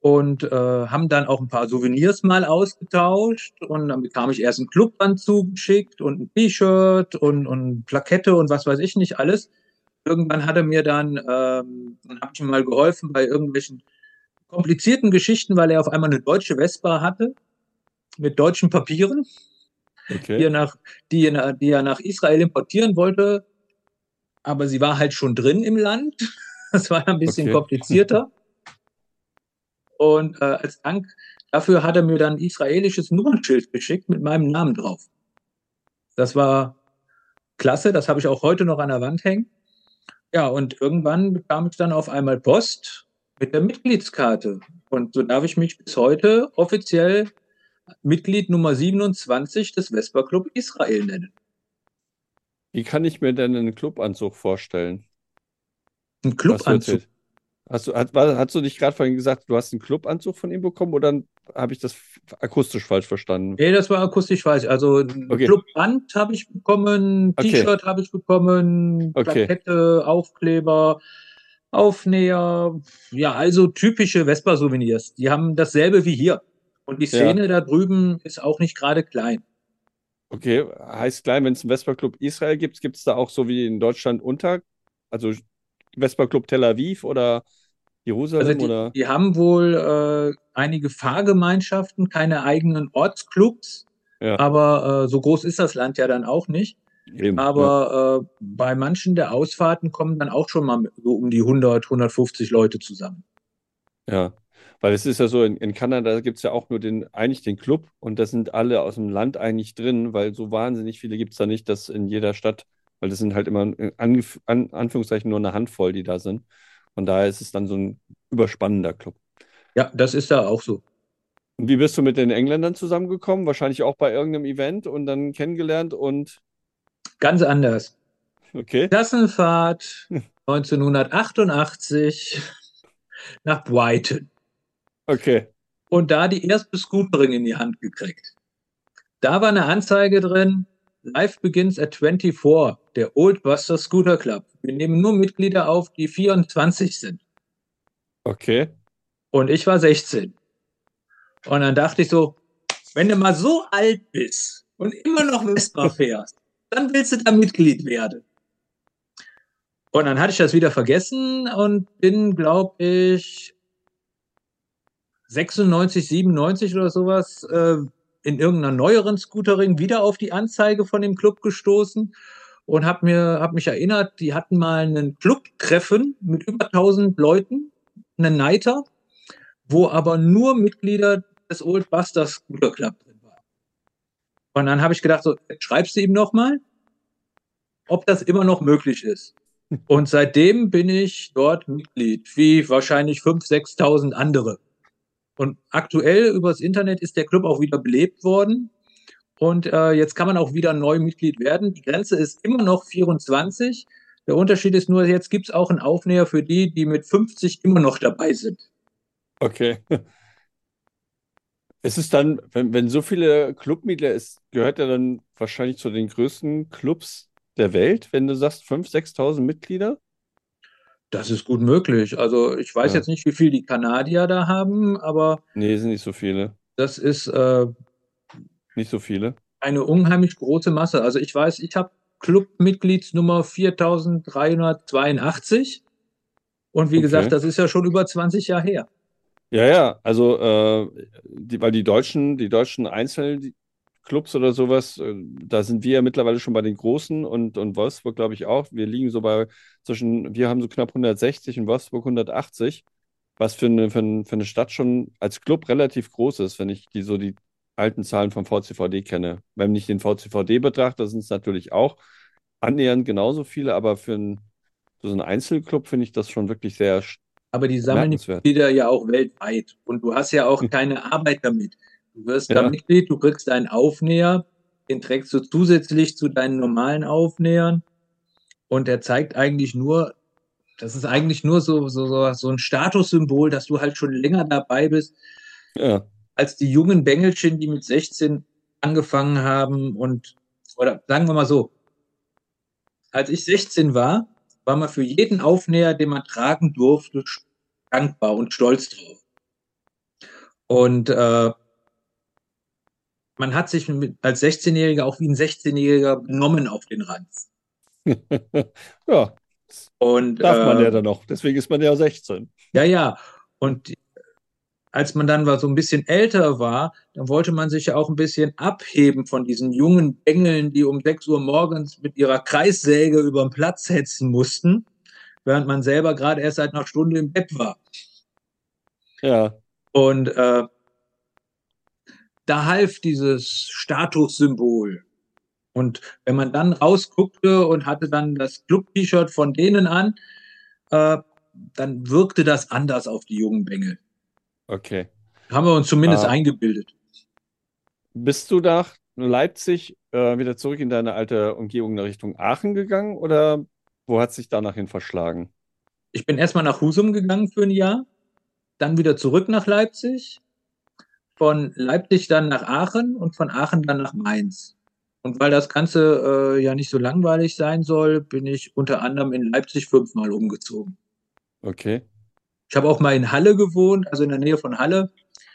Und äh, haben dann auch ein paar Souvenirs mal ausgetauscht. Und dann bekam ich erst einen Clubband zugeschickt und ein T-Shirt und, und Plakette und was weiß ich nicht alles irgendwann hat er mir dann, ähm, dann habe ich ihm mal geholfen bei irgendwelchen komplizierten Geschichten, weil er auf einmal eine deutsche Vespa hatte mit deutschen Papieren, okay. die, er nach, die, er, die er nach Israel importieren wollte. Aber sie war halt schon drin im Land. Das war ein bisschen okay. komplizierter. Und äh, als Dank dafür hat er mir dann ein israelisches Nummernschild geschickt mit meinem Namen drauf. Das war klasse, das habe ich auch heute noch an der Wand hängen. Ja, und irgendwann bekam ich dann auf einmal Post mit der Mitgliedskarte. Und so darf ich mich bis heute offiziell Mitglied Nummer 27 des Vespa Club Israel nennen. Wie kann ich mir denn einen Clubanzug vorstellen? Ein Clubanzug? Hast du, hast, hast du nicht gerade vorhin gesagt, du hast einen Clubanzug von ihm bekommen oder habe ich das akustisch falsch verstanden? Nee, das war akustisch falsch. Also ein okay. Clubband habe ich bekommen, T-Shirt okay. habe ich bekommen, okay. Plakette, Aufkleber, Aufnäher, ja, also typische Vespa-Souvenirs. Die haben dasselbe wie hier. Und die Szene ja. da drüben ist auch nicht gerade klein. Okay, heißt klein, wenn es einen Vespa-Club Israel gibt, gibt es da auch so wie in Deutschland unter, also Vespa Club Tel Aviv oder Jerusalem? Also die, oder? die haben wohl äh, einige Fahrgemeinschaften, keine eigenen Ortsclubs, ja. aber äh, so groß ist das Land ja dann auch nicht. Eben, aber ja. äh, bei manchen der Ausfahrten kommen dann auch schon mal so um die 100, 150 Leute zusammen. Ja, weil es ist ja so, in, in Kanada gibt es ja auch nur den, eigentlich den Club und da sind alle aus dem Land eigentlich drin, weil so wahnsinnig viele gibt es da nicht, dass in jeder Stadt weil das sind halt immer in an, Anführungszeichen nur eine Handvoll, die da sind. Von daher ist es dann so ein überspannender Club. Ja, das ist da auch so. Und wie bist du mit den Engländern zusammengekommen? Wahrscheinlich auch bei irgendeinem Event und dann kennengelernt und. Ganz anders. Okay. Klassenfahrt 1988 nach Brighton. Okay. Und da die erste Scooterin in die Hand gekriegt. Da war eine Anzeige drin, Life begins at 24, der Old Buster Scooter Club. Wir nehmen nur Mitglieder auf, die 24 sind. Okay. Und ich war 16. Und dann dachte ich so, wenn du mal so alt bist und immer noch Vespa fährst, dann willst du da Mitglied werden. Und dann hatte ich das wieder vergessen und bin, glaube ich, 96, 97 oder sowas äh, in irgendeiner neueren Scootering wieder auf die Anzeige von dem Club gestoßen und habe mir hab mich erinnert, die hatten mal einen Clubtreffen mit über 1000 Leuten, einen Nighter, wo aber nur Mitglieder des Old Buster Scooter Club drin waren. Und dann habe ich gedacht, so, schreibst du ihm nochmal, ob das immer noch möglich ist. Und seitdem bin ich dort Mitglied, wie wahrscheinlich 5.000, 6.000 andere. Und aktuell übers Internet ist der Club auch wieder belebt worden. Und äh, jetzt kann man auch wieder neu Mitglied werden. Die Grenze ist immer noch 24. Der Unterschied ist nur, jetzt gibt es auch einen Aufnäher für die, die mit 50 immer noch dabei sind. Okay. Es ist dann, wenn, wenn so viele Clubmitglieder ist, gehört er dann wahrscheinlich zu den größten Clubs der Welt, wenn du sagst 5.000, 6.000 Mitglieder? Das ist gut möglich. Also ich weiß Ja. jetzt nicht, wie viel die Kanadier da haben, aber Nee, sind nicht so viele. das ist äh, Nicht so viele. eine unheimlich große Masse. Also ich weiß, ich habe Clubmitgliedsnummer 4382 und wie Okay. gesagt, das ist ja schon über 20 Jahre her. Ja, ja, also, äh, die, weil die deutschen, die deutschen Einzelclubs oder sowas, äh, da sind wir ja mittlerweile schon bei den Großen und, und Wolfsburg, glaube ich, auch. Wir liegen so bei zwischen, wir haben so knapp 160 und Wolfsburg 180, was für eine, für eine, für eine Stadt schon als Club relativ groß ist, wenn ich die so die alten Zahlen vom VCVD kenne. Wenn ich den VCVD betrachte, sind es natürlich auch annähernd genauso viele, aber für einen, für so einen Einzelclub finde ich das schon wirklich sehr Aber die sammeln die. Mitglieder ja auch weltweit und du hast ja auch keine Arbeit damit. Du wirst da Ja. Mitglied, du kriegst einen Aufnäher, den trägst du zusätzlich zu deinen normalen Aufnähern und der zeigt eigentlich nur, das ist eigentlich nur so, so, so, so ein Statussymbol, dass du halt schon länger dabei bist, Ja. als die jungen Bengelchen, die mit 16 angefangen haben und, oder sagen wir mal so, als ich 16 war, war man für jeden Aufnäher, den man tragen durfte, dankbar und stolz drauf. Und äh, man hat sich als 16-Jähriger auch wie ein 16-Jähriger benommen auf den Ranz. Ja, Und darf man äh, ja dann noch. Deswegen ist man ja 16. Ja, ja. Und als man dann so ein bisschen älter war, dann wollte man sich ja auch ein bisschen abheben von diesen jungen Bengeln, die um 6 Uhr morgens mit ihrer Kreissäge über den Platz hetzen mussten, während man selber gerade erst seit einer Stunde im Bett war. Ja, Und äh, da half dieses Statussymbol. Und wenn man dann rausguckte und hatte dann das Club-T-Shirt von denen an, äh, dann wirkte das anders auf die jungen Bengel. okay. Haben wir uns zumindest Ah. eingebildet. Bist du nach Leipzig äh, wieder zurück in deine alte Umgebung in Richtung Aachen gegangen oder wo hat sich danach hin verschlagen? Ich bin erstmal nach Husum gegangen für ein Jahr, dann wieder zurück nach Leipzig, von Leipzig dann nach Aachen und von Aachen dann nach Mainz. Und weil das Ganze äh, ja nicht so langweilig sein soll, bin ich unter anderem in Leipzig fünfmal umgezogen. Okay. Ich habe auch mal in Halle gewohnt, also in der Nähe von Halle,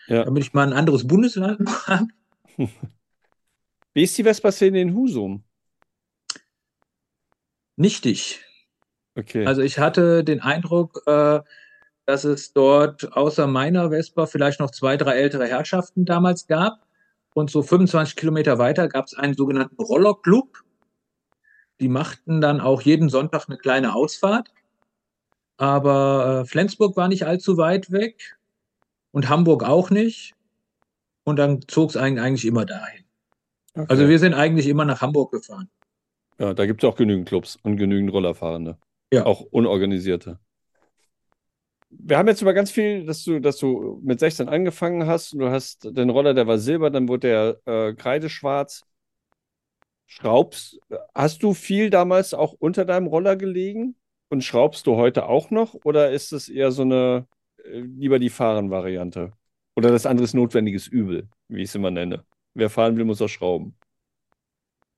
Ja. damit ich mal ein anderes Bundesland habe. Wie ist die Vespa-Szene in Husum? Nichtig. Okay. Also ich hatte den Eindruck, äh, dass es dort außer meiner Vespa vielleicht noch zwei, drei ältere Herrschaften damals gab. Und so 25 Kilometer weiter gab es einen sogenannten Rollerclub. Die machten dann auch jeden Sonntag eine kleine Ausfahrt. Aber äh, Flensburg war nicht allzu weit weg und Hamburg auch nicht. Und dann zog es eigentlich immer dahin. okay. Also wir sind eigentlich immer nach Hamburg gefahren. ja, da gibt es auch genügend Clubs und genügend Rollerfahrende. Ja. Auch unorganisierte. Wir haben jetzt über ganz viel, dass du, dass du mit 16 angefangen hast. Du hast den Roller, der war silber, dann wurde der äh, kreideschwarz. Schraubst, hast du viel damals auch unter deinem Roller gelegen und schraubst du heute auch noch oder ist es eher so eine äh, lieber die Fahren-Variante? Oder das andere ist notwendiges Übel, wie ich es immer nenne. Wer fahren will, muss auch schrauben.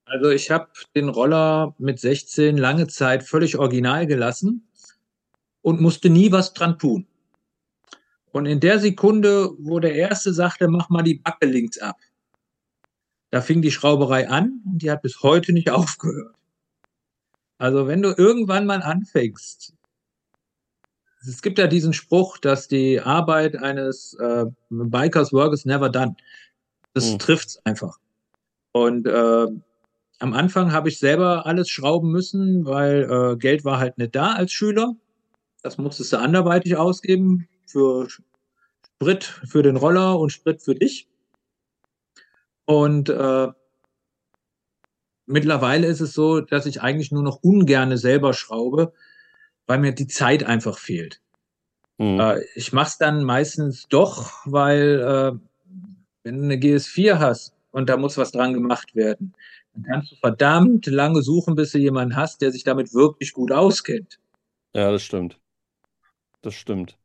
Also ich habe den Roller mit 16 lange Zeit völlig original gelassen und musste nie was dran tun. Und in der Sekunde, wo der Erste sagte, mach mal die Backe links ab, da fing die Schrauberei an und die hat bis heute nicht aufgehört. Also wenn du irgendwann mal anfängst, es gibt ja diesen Spruch, dass die Arbeit eines äh, Bikers work is never done. Das mhm. trifft's einfach. Und äh, am Anfang habe ich selber alles schrauben müssen, weil äh, Geld war halt nicht da als Schüler. Das musstest du anderweitig ausgeben für Sprit für den Roller und Sprit für dich. Und äh, mittlerweile ist es so, dass ich eigentlich nur noch ungerne selber schraube, weil mir die Zeit einfach fehlt. Mhm. Äh, ich mache es dann meistens doch, weil äh, wenn du eine GS4 hast und da muss was dran gemacht werden, dann kannst du verdammt lange suchen, bis du jemanden hast, der sich damit wirklich gut auskennt. Ja, das stimmt. Das stimmt.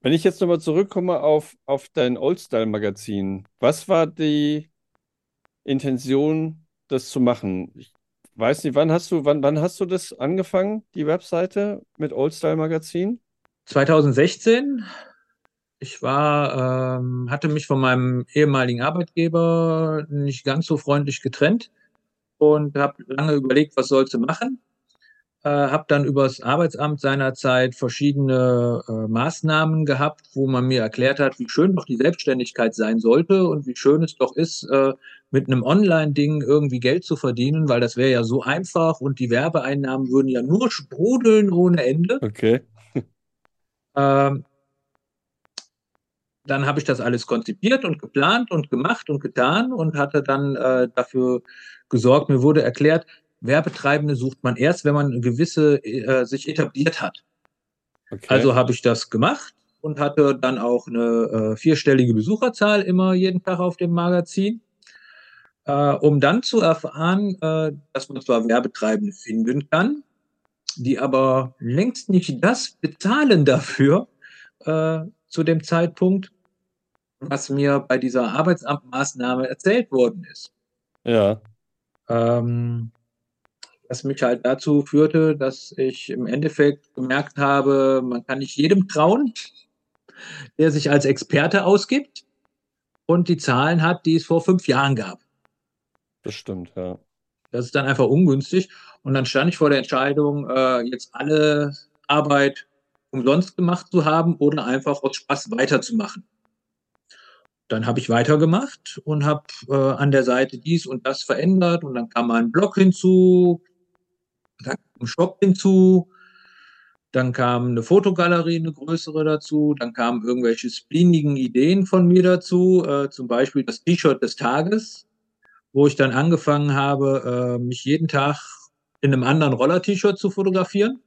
Wenn ich jetzt nochmal zurückkomme auf, auf dein Oldstyle-Magazin, was war die Intention, das zu machen? Ich weiß nicht, wann hast du, wann, wann hast du das angefangen, die Webseite mit Oldstyle-Magazin? 2016. Ich war, ähm, hatte mich von meinem ehemaligen Arbeitgeber nicht ganz so freundlich getrennt und habe lange überlegt, was sollst du machen äh, habe dann übers Arbeitsamt seinerzeit verschiedene äh, Maßnahmen gehabt, wo man mir erklärt hat, wie schön doch die Selbstständigkeit sein sollte und wie schön es doch ist, äh, mit einem Online-Ding irgendwie Geld zu verdienen, weil das wäre ja so einfach und die Werbeeinnahmen würden ja nur sprudeln ohne Ende. Okay. ähm, dann habe ich das alles konzipiert und geplant und gemacht und getan und hatte dann äh, dafür gesorgt, mir wurde erklärt, Werbetreibende sucht man erst, wenn man eine gewisse äh, sich etabliert hat. Okay. Also habe ich das gemacht und hatte dann auch eine äh, vierstellige Besucherzahl immer jeden Tag auf dem Magazin. Äh, um dann zu erfahren, äh, dass man zwar Werbetreibende finden kann, die aber längst nicht das bezahlen dafür äh, zu dem Zeitpunkt, was mir bei dieser Arbeitsamtmaßnahme erzählt worden ist. Ja. Ähm, was mich halt dazu führte, dass ich im Endeffekt gemerkt habe, man kann nicht jedem trauen, der sich als Experte ausgibt und die Zahlen hat, die es vor fünf Jahren gab. Das stimmt, ja. Das ist dann einfach ungünstig. Und dann stand ich vor der Entscheidung, äh, jetzt alle Arbeit umsonst gemacht zu haben oder einfach aus Spaß weiterzumachen. Dann habe ich weitergemacht und habe äh, an der Seite dies und das verändert und dann kam ein Blog hinzu, dann kam ein Shop hinzu, dann kam eine Fotogalerie, eine größere dazu, dann kamen irgendwelche spleenigen Ideen von mir dazu, äh, zum Beispiel das T-Shirt des Tages, wo ich dann angefangen habe, äh, mich jeden Tag in einem anderen Roller-T-Shirt zu fotografieren.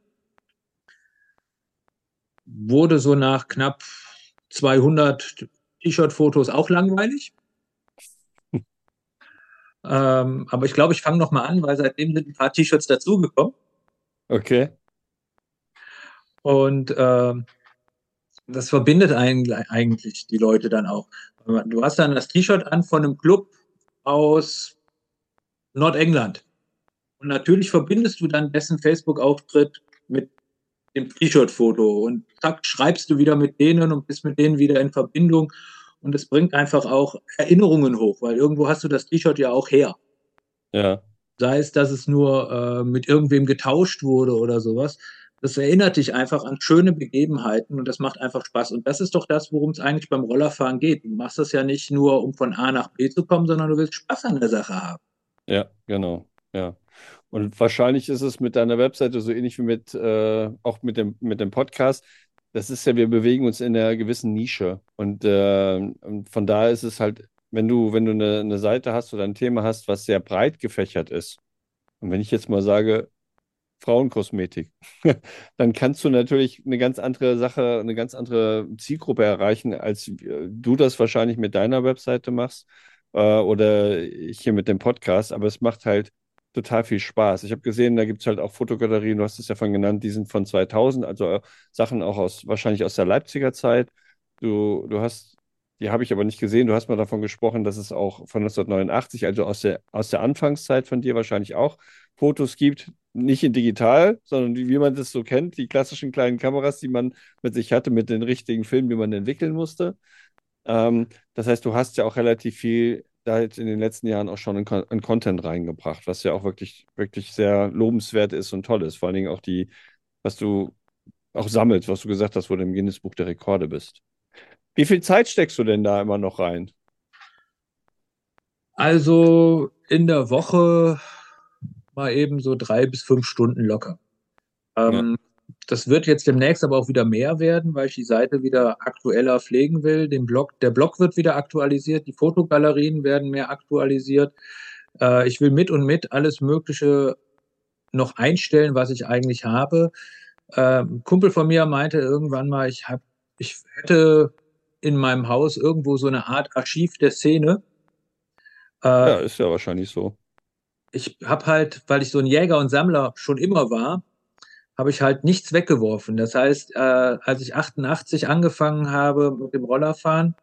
Wurde so nach knapp 200 T-Shirt-Fotos auch langweilig. Ähm, aber ich glaube, ich fange nochmal an, weil seitdem sind ein paar T-Shirts dazugekommen. Okay. Und äh, das verbindet eigentlich die Leute dann auch. Du hast dann das T-Shirt an von einem Club aus Nordengland. Und natürlich verbindest du dann dessen Facebook-Auftritt mit dem T-Shirt-Foto und zack, schreibst du wieder mit denen und bist mit denen wieder in Verbindung und es bringt einfach auch Erinnerungen hoch, weil irgendwo hast du das T-Shirt ja auch her. Ja. Sei es, dass es nur äh, mit irgendwem getauscht wurde oder sowas. Das erinnert dich einfach an schöne Begebenheiten und das macht einfach Spaß. Und das ist doch das, worum es eigentlich beim Rollerfahren geht. Du machst das ja nicht nur, um von A nach B zu kommen, sondern du willst Spaß an der Sache haben. Ja, genau. Ja. Und wahrscheinlich ist es mit deiner Webseite so ähnlich wie mit äh, auch mit dem, mit dem Podcast das ist ja, wir bewegen uns in einer gewissen Nische. Und, äh, von daher ist es halt, wenn du, wenn du eine, eine Seite hast oder ein Thema hast, was sehr breit gefächert ist, und wenn ich jetzt mal sage, Frauenkosmetik. Dann kannst du natürlich eine ganz andere Sache, eine ganz andere Zielgruppe erreichen, als äh, du das wahrscheinlich mit deiner Webseite machst äh, oder ich hier mit dem Podcast. Aber es macht halt total viel Spaß. Ich habe gesehen, da gibt es halt auch Fotogalerien, du hast es ja von genannt, die sind von 2000, also äh, Sachen auch aus, wahrscheinlich aus der Leipziger Zeit. Du, du hast, die habe ich aber nicht gesehen, du hast mal davon gesprochen, dass es auch von 1989, also aus der, aus der Anfangszeit von dir wahrscheinlich auch Fotos gibt, nicht in digital, sondern wie, man das so kennt, die klassischen kleinen Kameras, die man mit sich hatte, mit den richtigen Filmen, die man entwickeln musste. Ähm, das heißt, du hast ja auch relativ viel da jetzt in den letzten Jahren auch schon in, in, Content reingebracht, was ja auch wirklich, wirklich sehr lobenswert ist und toll ist. Vor allen Dingen auch die, was du auch sammelst, was du gesagt hast, wo du im Guinness-Buch der Rekorde bist. Wie viel Zeit steckst du denn da immer noch rein? Also in der Woche mal eben so drei bis fünf Stunden locker. Ähm, das wird jetzt demnächst aber auch wieder mehr werden, weil ich die Seite wieder aktueller pflegen will. Den Blog, der Blog wird wieder aktualisiert, die Fotogalerien werden mehr aktualisiert. Äh, ich will mit und mit alles Mögliche noch einstellen, was ich eigentlich habe. Äh, ein Kumpel von mir meinte irgendwann mal, ich, hab, ich hätte in meinem Haus irgendwo so eine Art Archiv der Szene. Äh, ja, ist ja wahrscheinlich so. Ich habe halt, weil ich so ein Jäger und Sammler schon immer war, habe ich halt nichts weggeworfen. Das heißt, äh, als ich 88 angefangen habe mit dem Rollerfahren,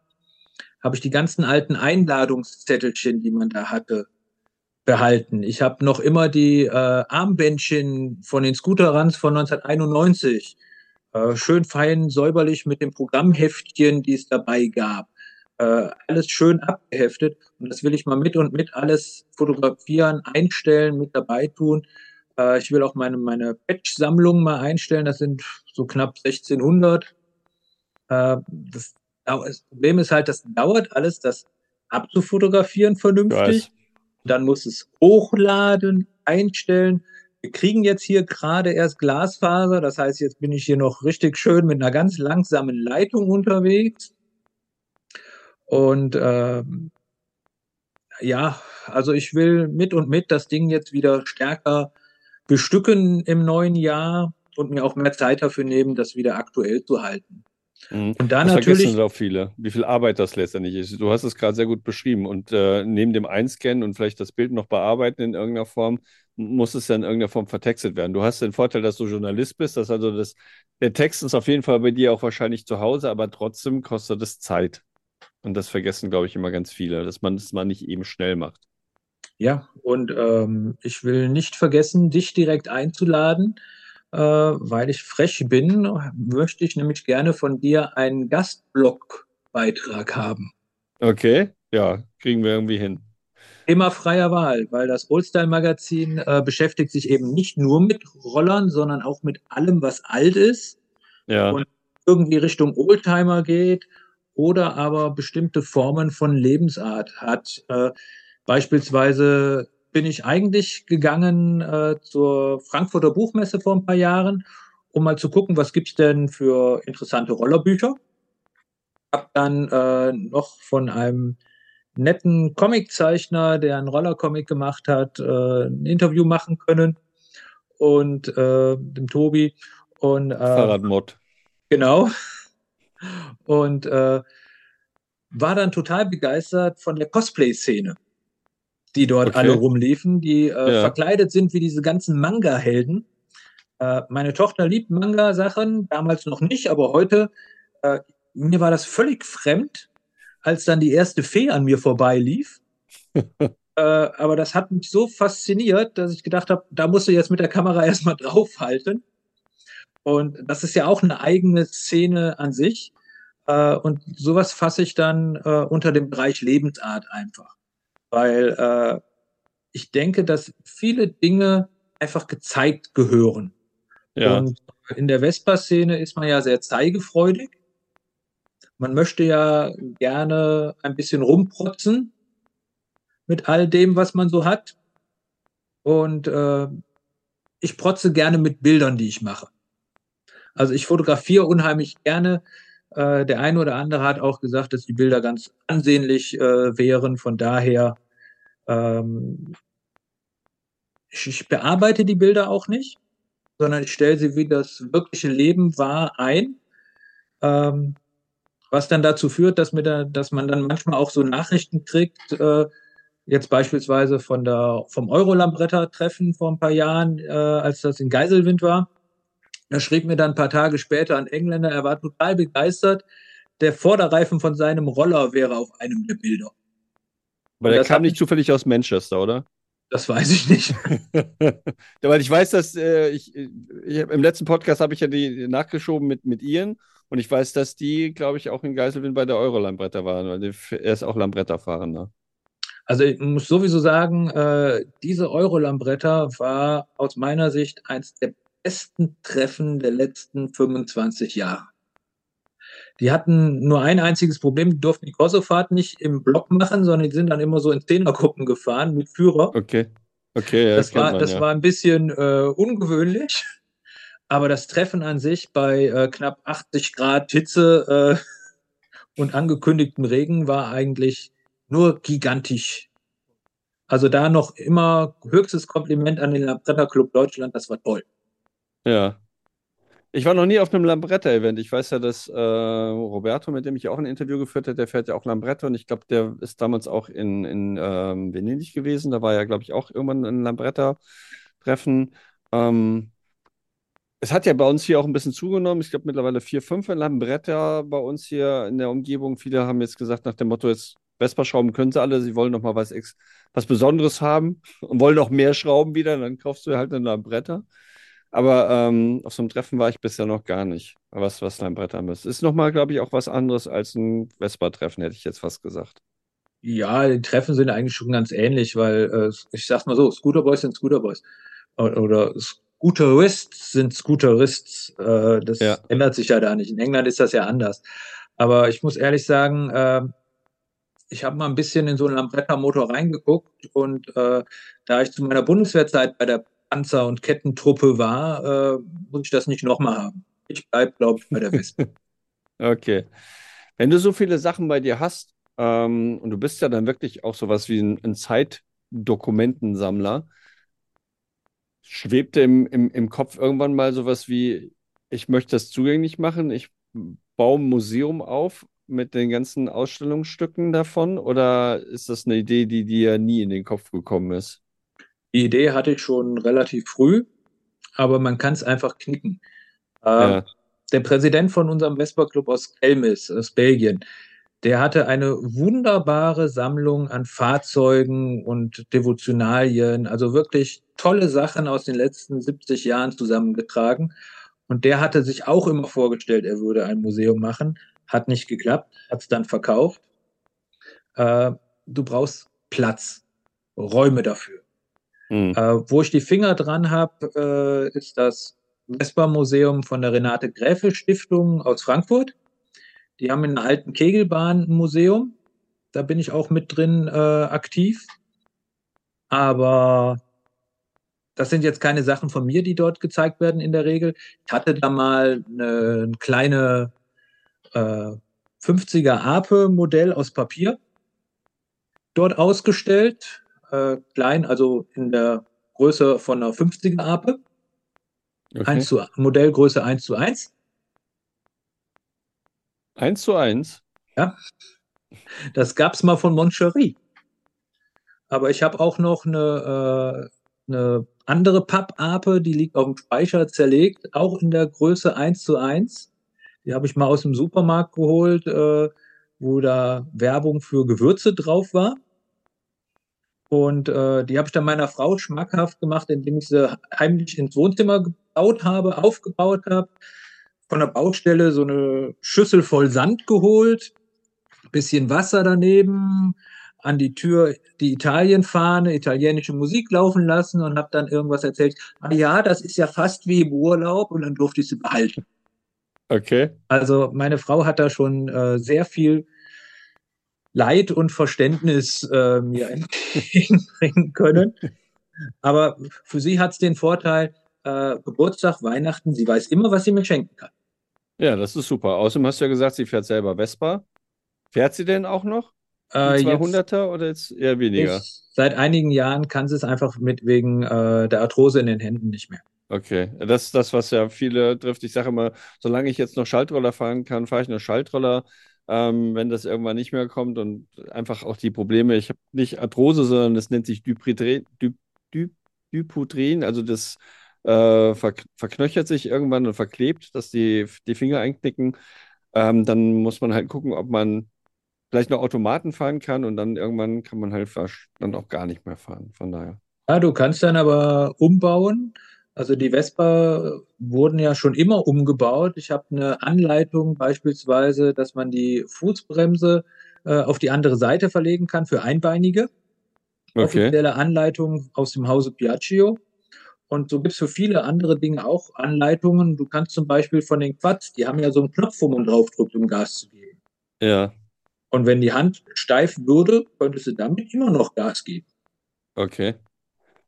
habe ich die ganzen alten Einladungszettelchen, die man da hatte, behalten. Ich habe noch immer die äh, Armbändchen von den Scooterruns von 1991. Äh, schön fein säuberlich mit dem Programmheftchen, die es dabei gab. Äh, alles schön abgeheftet. Und das will ich mal mit und mit alles fotografieren, einstellen, mit dabei tun. Äh, ich will auch meine, meine Patch-Sammlung mal einstellen. Das sind so knapp 1600. Äh, das, das, Problem ist halt, das dauert alles, das abzufotografieren vernünftig. Dann muss es hochladen, einstellen. Wir kriegen jetzt hier gerade erst Glasfaser. Das heißt, jetzt bin ich hier noch richtig schön mit einer ganz langsamen Leitung unterwegs. Und äh, ja, also ich will mit und mit das Ding jetzt wieder stärker bestücken im neuen Jahr und mir auch mehr Zeit dafür nehmen, das wieder aktuell zu halten. Mhm. Und dann das natürlich. Vergessen auch viele, wie viel Arbeit das letztendlich ist. Du hast es gerade sehr gut beschrieben. Und äh, neben dem Einscannen und vielleicht das Bild noch bearbeiten in irgendeiner Form, muss es ja in irgendeiner Form vertextet werden. Du hast den Vorteil, dass du Journalist bist, dass also das, der Text ist auf jeden Fall bei dir auch wahrscheinlich zu Hause, aber trotzdem kostet es Zeit. Und das vergessen, glaube ich, immer ganz viele, dass man es mal nicht eben schnell macht. Ja, und ähm, ich will nicht vergessen, dich direkt einzuladen, äh, weil ich frech bin, möchte ich nämlich gerne von dir einen Gastblogbeitrag haben. Okay, ja, kriegen wir irgendwie hin. Immer freier Wahl, weil das Oldstyle-Magazin äh, beschäftigt sich eben nicht nur mit Rollern, sondern auch mit allem, was alt ist ja. und irgendwie Richtung Oldtimer geht oder aber bestimmte Formen von Lebensart hat. Äh, Beispielsweise bin ich eigentlich gegangen äh, zur Frankfurter Buchmesse vor ein paar Jahren, um mal zu gucken, was gibt's denn für interessante Rollerbücher. Hab dann äh, noch von einem netten Comiczeichner, der einen Rollercomic gemacht hat, äh, ein Interview machen können und äh, dem Tobi und äh, Fahrradmod. Genau. Und äh, war dann total begeistert von der Cosplay-Szene die dort okay. alle rumliefen, die äh, ja. verkleidet sind wie diese ganzen Manga-Helden. Äh, meine Tochter liebt Manga-Sachen, damals noch nicht, aber heute, äh, mir war das völlig fremd, als dann die erste Fee an mir vorbeilief. Äh, aber das hat mich so fasziniert, dass ich gedacht habe, da musst du jetzt mit der Kamera erstmal draufhalten. Und das ist ja auch eine eigene Szene an sich. Äh, und sowas fasse ich dann äh, unter dem Bereich Lebensart einfach weil äh, ich denke, dass viele Dinge einfach gezeigt gehören. Ja. Und in der Vespa-Szene ist man ja sehr zeigefreudig. Man möchte ja gerne ein bisschen rumprotzen mit all dem, was man so hat. Und äh, ich protze gerne mit Bildern, die ich mache. Also ich fotografiere unheimlich gerne. Äh, der eine oder andere hat auch gesagt, dass die Bilder ganz ansehnlich äh, wären. Von daher ähm, ich, ich, bearbeite die Bilder auch nicht. sondern ich stelle sie, wie das wirkliche Leben war, ein. Ähm, was dann dazu führt, dass, da, dass man dann manchmal auch so Nachrichten kriegt, äh, jetzt beispielsweise von der, vom Eurolambretter-Treffen vor ein paar Jahren, äh, als das in Geiselwind war. Da schrieb mir dann ein paar Tage später ein Engländer, er war total begeistert, der Vorderreifen von seinem Roller wäre auf einem der Bilder. Aber der kam nicht zufällig aus Manchester, oder? Das weiß ich nicht. Weil ich weiß, dass äh, ich, ich, im letzten Podcast habe ich ja die nachgeschoben mit, mit Ian und ich weiß, dass die, glaube ich, auch in Geiselwind bei der Euro-Lambretta waren, weil er ist auch Lambretta-Fahrender. Also ich muss sowieso sagen, äh, diese Euro-Lambretta war aus meiner Sicht eins der besten Treffen der letzten 25 Jahre. Die hatten nur ein einziges Problem, die durften die Korsofahrt nicht im Block machen, sondern die sind dann immer so in Zehnergruppen gefahren mit Führer. Okay. Okay, ja, das, war, man, das ja. war ein bisschen äh, ungewöhnlich, aber das Treffen an sich bei äh, knapp 80 Grad Hitze äh, und angekündigtem Regen war eigentlich nur gigantisch. Also da noch immer höchstes Kompliment an den Lambretta Club Deutschland, das war toll. Ja, ich war noch nie auf einem Lambretta-Event. Ich weiß ja, dass äh, Roberto, mit dem ich auch ein Interview geführt habe, der fährt ja auch Lambretta und ich glaube, der ist damals auch in, in ähm, Venedig gewesen. Da war ja, glaube ich, auch irgendwann ein Lambretta-Treffen. Ähm, es hat ja bei uns hier auch ein bisschen zugenommen. Ich glaube, mittlerweile vier, fünf Lambretta bei uns hier in der Umgebung. Viele haben jetzt gesagt, nach dem Motto, jetzt Vespa-Schrauben können sie alle, sie wollen noch mal was, was Besonderes haben und wollen noch mehr Schrauben wieder, dann kaufst du halt eine Lambretta. Aber ähm, auf so einem Treffen war ich bisher noch gar nicht, was, was Lambretta ist. Ist nochmal, glaube ich, auch was anderes als ein Vespa-Treffen, hätte ich jetzt fast gesagt. Ja, die Treffen sind eigentlich schon ganz ähnlich, weil äh, ich sag's mal so, Scooterboys sind Scooterboys. Oder Scooterists sind Scooterists. Äh, das ja. ändert sich ja da nicht. In England ist das ja anders. Aber ich muss ehrlich sagen, äh, ich habe mal ein bisschen in so einen Lambretta-Motor reingeguckt und äh, da ich zu meiner Bundeswehrzeit bei der Panzer- und Kettentruppe war, äh, muss ich das nicht nochmal haben. Ich bleibe, glaube ich, bei der Wespe. okay. Wenn du so viele Sachen bei dir hast, ähm, und du bist ja dann wirklich auch sowas wie ein, ein Zeitdokumentensammler, schwebt im, im, im Kopf irgendwann mal sowas wie, ich möchte das zugänglich machen, ich baue ein Museum auf mit den ganzen Ausstellungsstücken davon, oder ist das eine Idee, die dir nie in den Kopf gekommen ist? Die Idee hatte ich schon relativ früh, aber man kann es einfach knicken. Äh, ja. Der Präsident von unserem Vespa-Club aus Kelmis, aus Belgien, der hatte eine wunderbare Sammlung an Fahrzeugen und Devotionalien, also wirklich tolle Sachen aus den letzten 70 Jahren zusammengetragen. Und der hatte sich auch immer vorgestellt, er würde ein Museum machen. Hat nicht geklappt, hat es dann verkauft. Äh, du brauchst Platz, Räume dafür. Mhm. Äh, wo ich die Finger dran habe, äh, ist das Vespa-Museum von der Renate Gräfe Stiftung aus Frankfurt. Die haben in einer alten Kegelbahn Museum. Da bin ich auch mit drin äh, aktiv. Aber das sind jetzt keine Sachen von mir, die dort gezeigt werden in der Regel. Ich hatte da mal eine, eine kleine äh, 50er Ape-Modell aus Papier dort ausgestellt äh, klein, also in der Größe von einer 50er Ape. Okay. 1 zu, Modellgröße 1 zu 1. 1 zu 1? Ja. Das gab es mal von Moncherie. Aber ich habe auch noch eine, äh, eine andere Pappape, die liegt auf dem Speicher zerlegt, auch in der Größe 1 zu 1. Die habe ich mal aus dem Supermarkt geholt, äh, wo da Werbung für Gewürze drauf war. Und äh, die habe ich dann meiner Frau schmackhaft gemacht, indem ich sie heimlich ins Wohnzimmer gebaut habe, aufgebaut habe. Von der Baustelle so eine Schüssel voll Sand geholt, bisschen Wasser daneben, an die Tür die Italienfahne, italienische Musik laufen lassen und habe dann irgendwas erzählt. Ah ja, das ist ja fast wie im Urlaub und dann durfte ich sie behalten. Okay. Also meine Frau hat da schon äh, sehr viel Leid und Verständnis äh, mir entgegenbringen können. Aber für sie hat es den Vorteil, äh, Geburtstag, Weihnachten, sie weiß immer, was sie mir schenken kann. Ja, das ist super. Außerdem hast du ja gesagt, sie fährt selber Vespa. Fährt sie denn auch noch? Äh, 200er oder jetzt eher weniger? Ich, seit einigen Jahren kann sie es einfach mit wegen äh, der Arthrose in den Händen nicht mehr. Okay, das ist das, was ja viele trifft. Ich sage immer, solange ich jetzt noch Schaltroller fahren kann, fahre ich noch Schaltroller. Ähm, wenn das irgendwann nicht mehr kommt und einfach auch die Probleme, ich habe nicht Arthrose, sondern es nennt sich Dupritren, Dup, Dup, Duputrin, also das äh, ver verknöchert sich irgendwann und verklebt, dass die, die Finger einknicken. Ähm, dann muss man halt gucken, ob man vielleicht noch Automaten fahren kann und dann irgendwann kann man halt dann auch gar nicht mehr fahren. Von daher. Ja, du kannst dann aber umbauen also die Vespa wurden ja schon immer umgebaut. Ich habe eine Anleitung beispielsweise, dass man die Fußbremse äh, auf die andere Seite verlegen kann für Einbeinige. Okay. Offizielle Anleitung aus dem Hause Piaggio. Und so gibt es für viele andere Dinge auch Anleitungen. Du kannst zum Beispiel von den Quads, die haben ja so einen Knopf, wo man draufdrückt, um Gas zu geben. Ja. Und wenn die Hand steif würde, könntest du damit immer noch Gas geben. Okay.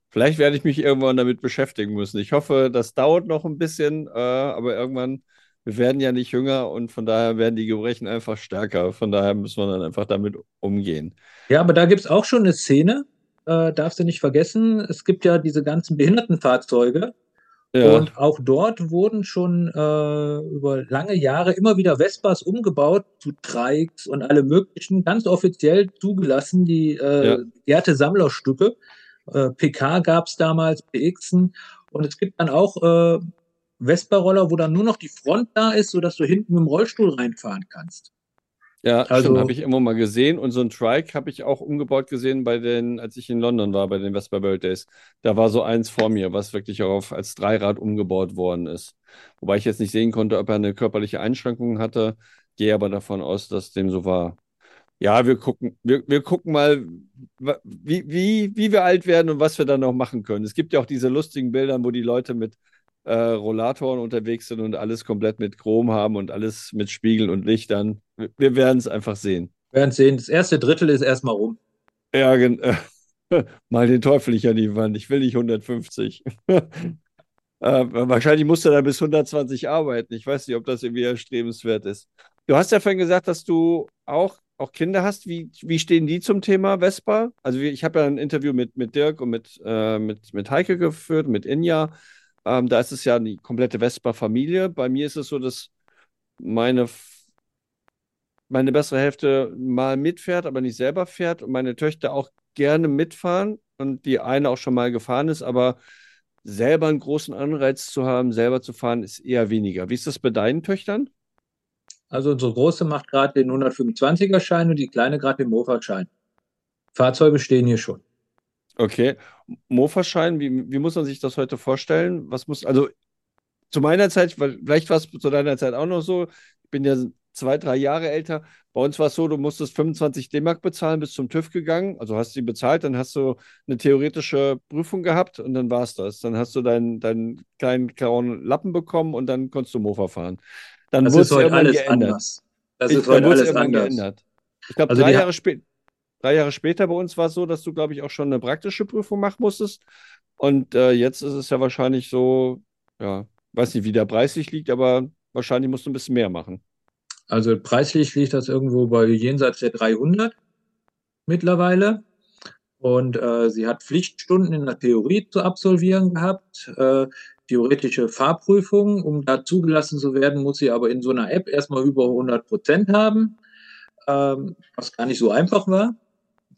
Vielleicht werde ich mich irgendwann damit beschäftigen müssen. Ich hoffe, das dauert noch ein bisschen, äh, aber irgendwann, wir werden ja nicht jünger und von daher werden die Gebrechen einfach stärker. Von daher müssen wir dann einfach damit umgehen. Ja, aber da gibt es auch schon eine Szene, äh, darfst du nicht vergessen. Es gibt ja diese ganzen Behindertenfahrzeuge. Ja. Und auch dort wurden schon äh, über lange Jahre immer wieder Vespas umgebaut zu Trikes und alle möglichen, ganz offiziell zugelassen, die äh, ja. Sammlerstücke. Äh, PK gab es damals, PXen. Und es gibt dann auch äh, Vespa-Roller, wo dann nur noch die Front da ist, sodass du hinten mit dem Rollstuhl reinfahren kannst. Ja, also habe ich immer mal gesehen. Und so ein Trike habe ich auch umgebaut gesehen bei den, als ich in London war, bei den Vespa Birthdays. Da war so eins vor mir, was wirklich auch als Dreirad umgebaut worden ist. Wobei ich jetzt nicht sehen konnte, ob er eine körperliche Einschränkung hatte. Gehe aber davon aus, dass dem so war. Ja, wir gucken, wir, wir gucken mal, wie, wie, wie wir alt werden und was wir dann noch machen können. Es gibt ja auch diese lustigen Bilder, wo die Leute mit äh, Rollatoren unterwegs sind und alles komplett mit Chrom haben und alles mit Spiegeln und Lichtern. Wir, wir werden es einfach sehen. Wir werden es sehen. Das erste Drittel ist erstmal rum. Ja, äh, mal den Teufel nicht an die Wand. Ich will nicht 150. äh, wahrscheinlich musst du da bis 120 arbeiten. Ich weiß nicht, ob das irgendwie erstrebenswert ist. Du hast ja vorhin gesagt, dass du auch auch Kinder hast, wie, wie stehen die zum Thema Vespa? Also ich habe ja ein Interview mit, mit Dirk und mit, äh, mit, mit Heike geführt, mit Inja. Ähm, da ist es ja die komplette Vespa-Familie. Bei mir ist es so, dass meine, meine bessere Hälfte mal mitfährt, aber nicht selber fährt und meine Töchter auch gerne mitfahren und die eine auch schon mal gefahren ist, aber selber einen großen Anreiz zu haben, selber zu fahren, ist eher weniger. Wie ist das bei deinen Töchtern? Also unsere große macht gerade den 125er-Schein und die kleine gerade den Mofa-Schein. Fahrzeuge stehen hier schon. Okay. Mofa-Schein, wie, wie muss man sich das heute vorstellen? Was muss, also zu meiner Zeit, vielleicht war es zu deiner Zeit auch noch so, ich bin ja zwei, drei Jahre älter. Bei uns war es so, du musstest 25 D-Mark bezahlen, bis zum TÜV gegangen. Also hast du die bezahlt, dann hast du eine theoretische Prüfung gehabt und dann war es das. Dann hast du deinen, deinen kleinen grauen Lappen bekommen und dann konntest du Mofa fahren. Dann wurde es irgendwann alles geändert. Anders. Das ist ich, heute alles anders. Geändert. Ich glaube, also drei, Jahre drei Jahre später bei uns war es so, dass du, glaube ich, auch schon eine praktische Prüfung machen musstest. Und äh, jetzt ist es ja wahrscheinlich so, ja, weiß nicht, wie der preislich liegt, aber wahrscheinlich musst du ein bisschen mehr machen. Also preislich liegt das irgendwo bei jenseits der 300 mittlerweile. Und äh, sie hat Pflichtstunden in der Theorie zu absolvieren gehabt. Äh, theoretische Fahrprüfung. Um da zugelassen zu werden, muss sie aber in so einer App erstmal über 100 Prozent haben, ähm, was gar nicht so einfach war.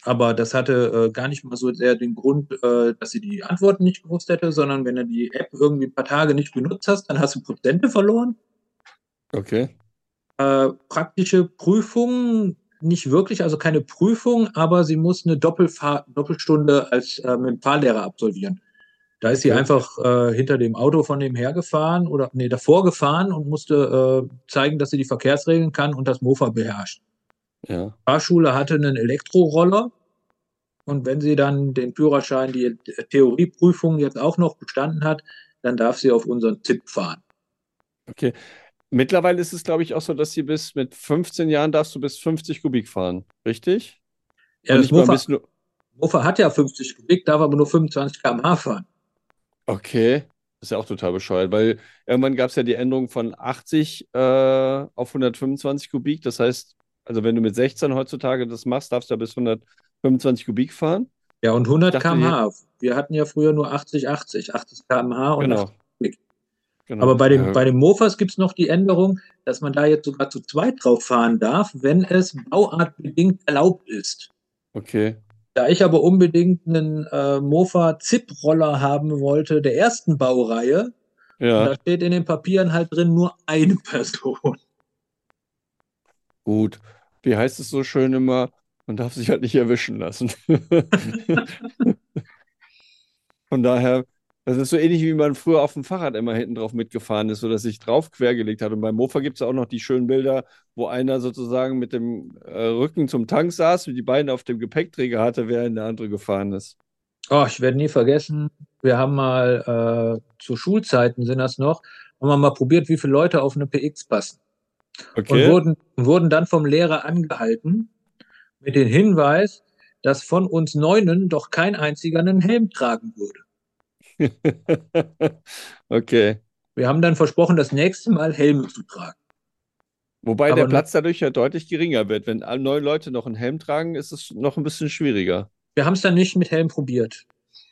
Aber das hatte äh, gar nicht mal so sehr den Grund, äh, dass sie die Antworten nicht gewusst hätte, sondern wenn du die App irgendwie ein paar Tage nicht benutzt hast, dann hast du Prozente verloren. Okay. Äh, praktische Prüfung nicht wirklich, also keine Prüfung, aber sie muss eine Doppelfahr Doppelstunde als äh, mit dem Fahrlehrer absolvieren. Da ist sie einfach äh, hinter dem Auto von dem hergefahren oder nee, davor gefahren und musste äh, zeigen, dass sie die Verkehrsregeln kann und das Mofa beherrscht. Ja. Fahrschule hatte einen Elektroroller und wenn sie dann den Führerschein, die Theorieprüfung jetzt auch noch bestanden hat, dann darf sie auf unseren ZIP fahren. Okay. Mittlerweile ist es, glaube ich, auch so, dass sie bis mit 15 Jahren darfst du bis 50 Kubik fahren, richtig? Ja, das Mofa, Mofa hat ja 50 Kubik, darf aber nur 25 km/h fahren. Okay, ist ja auch total bescheuert, weil irgendwann gab es ja die Änderung von 80 äh, auf 125 Kubik. Das heißt, also wenn du mit 16 heutzutage das machst, darfst du ja bis 125 Kubik fahren. Ja, und 100 km/h. Wir hatten ja früher nur 80, 80, 80 km/h und genau. Genau. Aber bei, dem, ja. bei den Mofas gibt es noch die Änderung, dass man da jetzt sogar zu zweit drauf fahren darf, wenn es bauartbedingt erlaubt ist. Okay. Da ich aber unbedingt einen äh, Mofa Zip-Roller haben wollte, der ersten Baureihe, ja. da steht in den Papieren halt drin nur eine Person. Gut. Wie heißt es so schön immer? Man darf sich halt nicht erwischen lassen. Von daher das ist so ähnlich, wie man früher auf dem Fahrrad immer hinten drauf mitgefahren ist, sodass sich drauf quergelegt hat. Und beim Mofa gibt es auch noch die schönen Bilder, wo einer sozusagen mit dem äh, Rücken zum Tank saß und die Beine auf dem Gepäckträger hatte, während der andere gefahren ist. Oh, ich werde nie vergessen, wir haben mal äh, zu Schulzeiten sind das noch, haben wir mal probiert, wie viele Leute auf eine PX passen. Okay. Und wurden, wurden dann vom Lehrer angehalten mit dem Hinweis, dass von uns Neunen doch kein einziger einen Helm tragen würde. okay. Wir haben dann versprochen, das nächste Mal Helme zu tragen. Wobei Aber der Platz dadurch ja deutlich geringer wird. Wenn neun Leute noch einen Helm tragen, ist es noch ein bisschen schwieriger. Wir haben es dann nicht mit Helm probiert.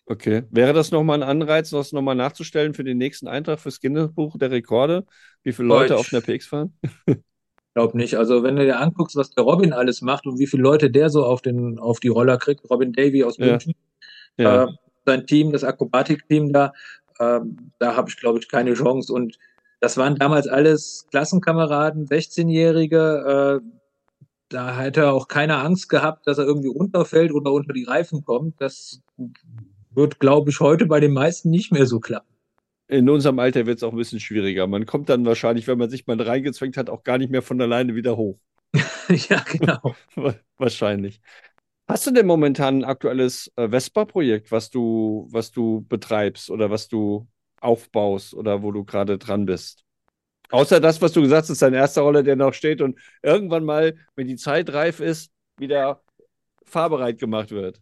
Okay. Wäre das nochmal ein Anreiz, das nochmal nachzustellen für den nächsten Eintrag fürs Guinness-Buch der Rekorde? Wie viele Leute ich auf einer PX fahren? glaube nicht. Also wenn du dir anguckst, was der Robin alles macht und wie viele Leute der so auf, den, auf die Roller kriegt, Robin Davy aus München, ja. Äh, sein Team, das Akrobatikteam da, ähm, da habe ich, glaube ich, keine Chance. Und das waren damals alles Klassenkameraden, 16-Jährige. Äh, da hätte auch keiner Angst gehabt, dass er irgendwie runterfällt oder unter die Reifen kommt. Das wird, glaube ich, heute bei den meisten nicht mehr so klappen. In unserem Alter wird es auch ein bisschen schwieriger. Man kommt dann wahrscheinlich, wenn man sich mal reingezwängt hat, auch gar nicht mehr von alleine wieder hoch. ja, genau. wahrscheinlich. Hast du denn momentan ein aktuelles äh, Vespa-Projekt, was du, was du betreibst oder was du aufbaust oder wo du gerade dran bist? Außer das, was du gesagt hast, ist dein erster Roller, der noch steht und irgendwann mal, wenn die Zeit reif ist, wieder fahrbereit gemacht wird.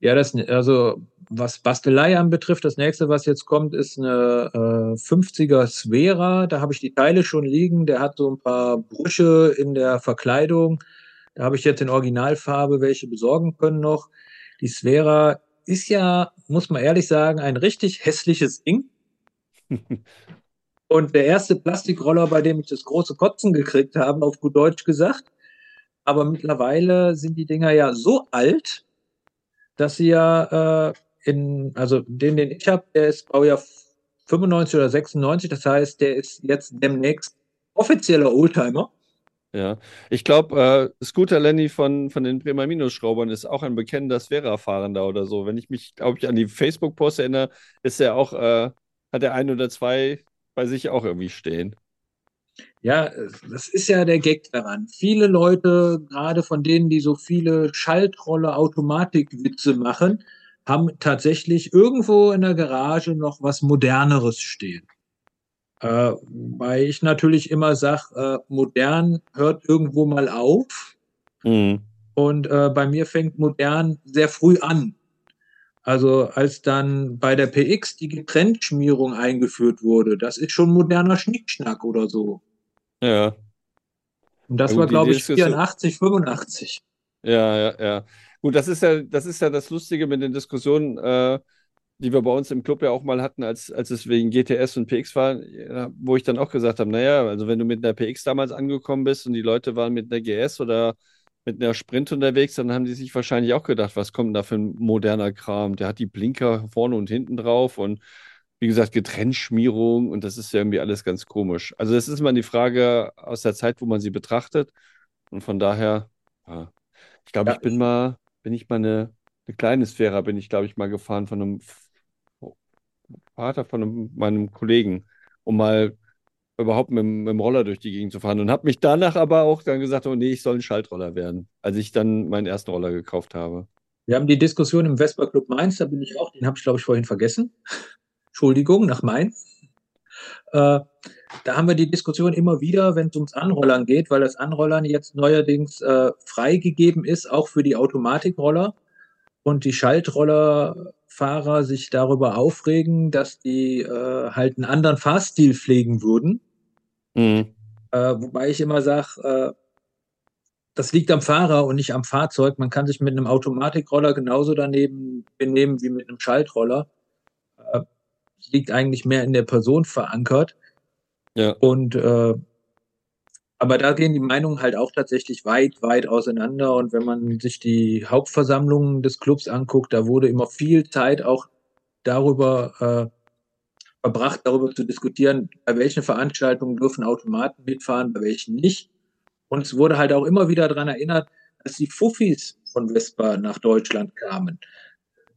Ja, das, also was Bastelei anbetrifft, das nächste, was jetzt kommt, ist eine äh, 50er Sphera. Da habe ich die Teile schon liegen. Der hat so ein paar Brüche in der Verkleidung. Da habe ich jetzt in Originalfarbe welche besorgen können noch. Die Sphera ist ja, muss man ehrlich sagen, ein richtig hässliches Ding. Und der erste Plastikroller, bei dem ich das große Kotzen gekriegt habe, auf gut Deutsch gesagt. Aber mittlerweile sind die Dinger ja so alt, dass sie ja äh, in, also den, den ich habe, der ist Baujahr 95 oder 96, das heißt, der ist jetzt demnächst offizieller Oldtimer. Ja, ich glaube, äh, Scooter Lenny von, von den Bremer Minusschraubern ist auch ein bekennender Sphära-Fahrender oder so. Wenn ich mich, glaube ich, an die Facebook-Post erinnere, ist er auch, äh, hat er ein oder zwei bei sich auch irgendwie stehen. Ja, das ist ja der Gag daran. Viele Leute, gerade von denen, die so viele Schaltrolle, Automatikwitze machen, haben tatsächlich irgendwo in der Garage noch was Moderneres stehen. Äh, weil ich natürlich immer sage, äh, modern hört irgendwo mal auf. Mhm. Und äh, bei mir fängt modern sehr früh an. Also als dann bei der PX die Getrenntschmierung eingeführt wurde, das ist schon moderner Schnickschnack oder so. Ja. Und das ja, war, glaube ich, 84, 85. Ja, ja, ja. Gut, das ist ja, das ist ja das Lustige mit den Diskussionen. Äh, die wir bei uns im Club ja auch mal hatten, als, als es wegen GTS und PX war, wo ich dann auch gesagt habe, naja, also wenn du mit einer PX damals angekommen bist und die Leute waren mit einer GS oder mit einer Sprint unterwegs, dann haben die sich wahrscheinlich auch gedacht, was kommt da für ein moderner Kram? Der hat die Blinker vorne und hinten drauf und wie gesagt, Getrenntschmierung und das ist ja irgendwie alles ganz komisch. Also das ist immer die Frage aus der Zeit, wo man sie betrachtet und von daher, ja. ich glaube, ja. ich bin mal, bin ich mal eine, eine kleine Sphäre, bin ich, glaube ich, mal gefahren von einem Vater von einem, meinem Kollegen, um mal überhaupt mit, mit, dem Roller durch die Gegend zu fahren und habe mich danach aber auch dann gesagt, oh nee, ich soll ein Schaltroller werden, als ich dann meinen ersten Roller gekauft habe. Wir haben die Diskussion im Vespa Club Mainz, da bin ich auch, den habe ich glaube ich vorhin vergessen. Entschuldigung, nach Mainz. Äh, da haben wir die Diskussion immer wieder, wenn es ums Anrollern geht, weil das Anrollern jetzt neuerdings äh, freigegeben ist, auch für die Automatikroller und die Schaltroller Fahrer sich darüber aufregen, dass die äh, halt einen anderen Fahrstil pflegen würden. Mhm. Äh, wobei ich immer sage, äh, das liegt am Fahrer und nicht am Fahrzeug. Man kann sich mit einem Automatikroller genauso daneben benehmen wie mit einem Schaltroller. Äh, liegt eigentlich mehr in der Person verankert. Ja. Und äh, aber da gehen die Meinungen halt auch tatsächlich weit, weit auseinander. Und wenn man sich die Hauptversammlungen des Clubs anguckt, da wurde immer viel Zeit auch darüber äh, verbracht, darüber zu diskutieren, bei welchen Veranstaltungen dürfen Automaten mitfahren, bei welchen nicht. Und es wurde halt auch immer wieder daran erinnert, dass die Fuffis von Vespa nach Deutschland kamen.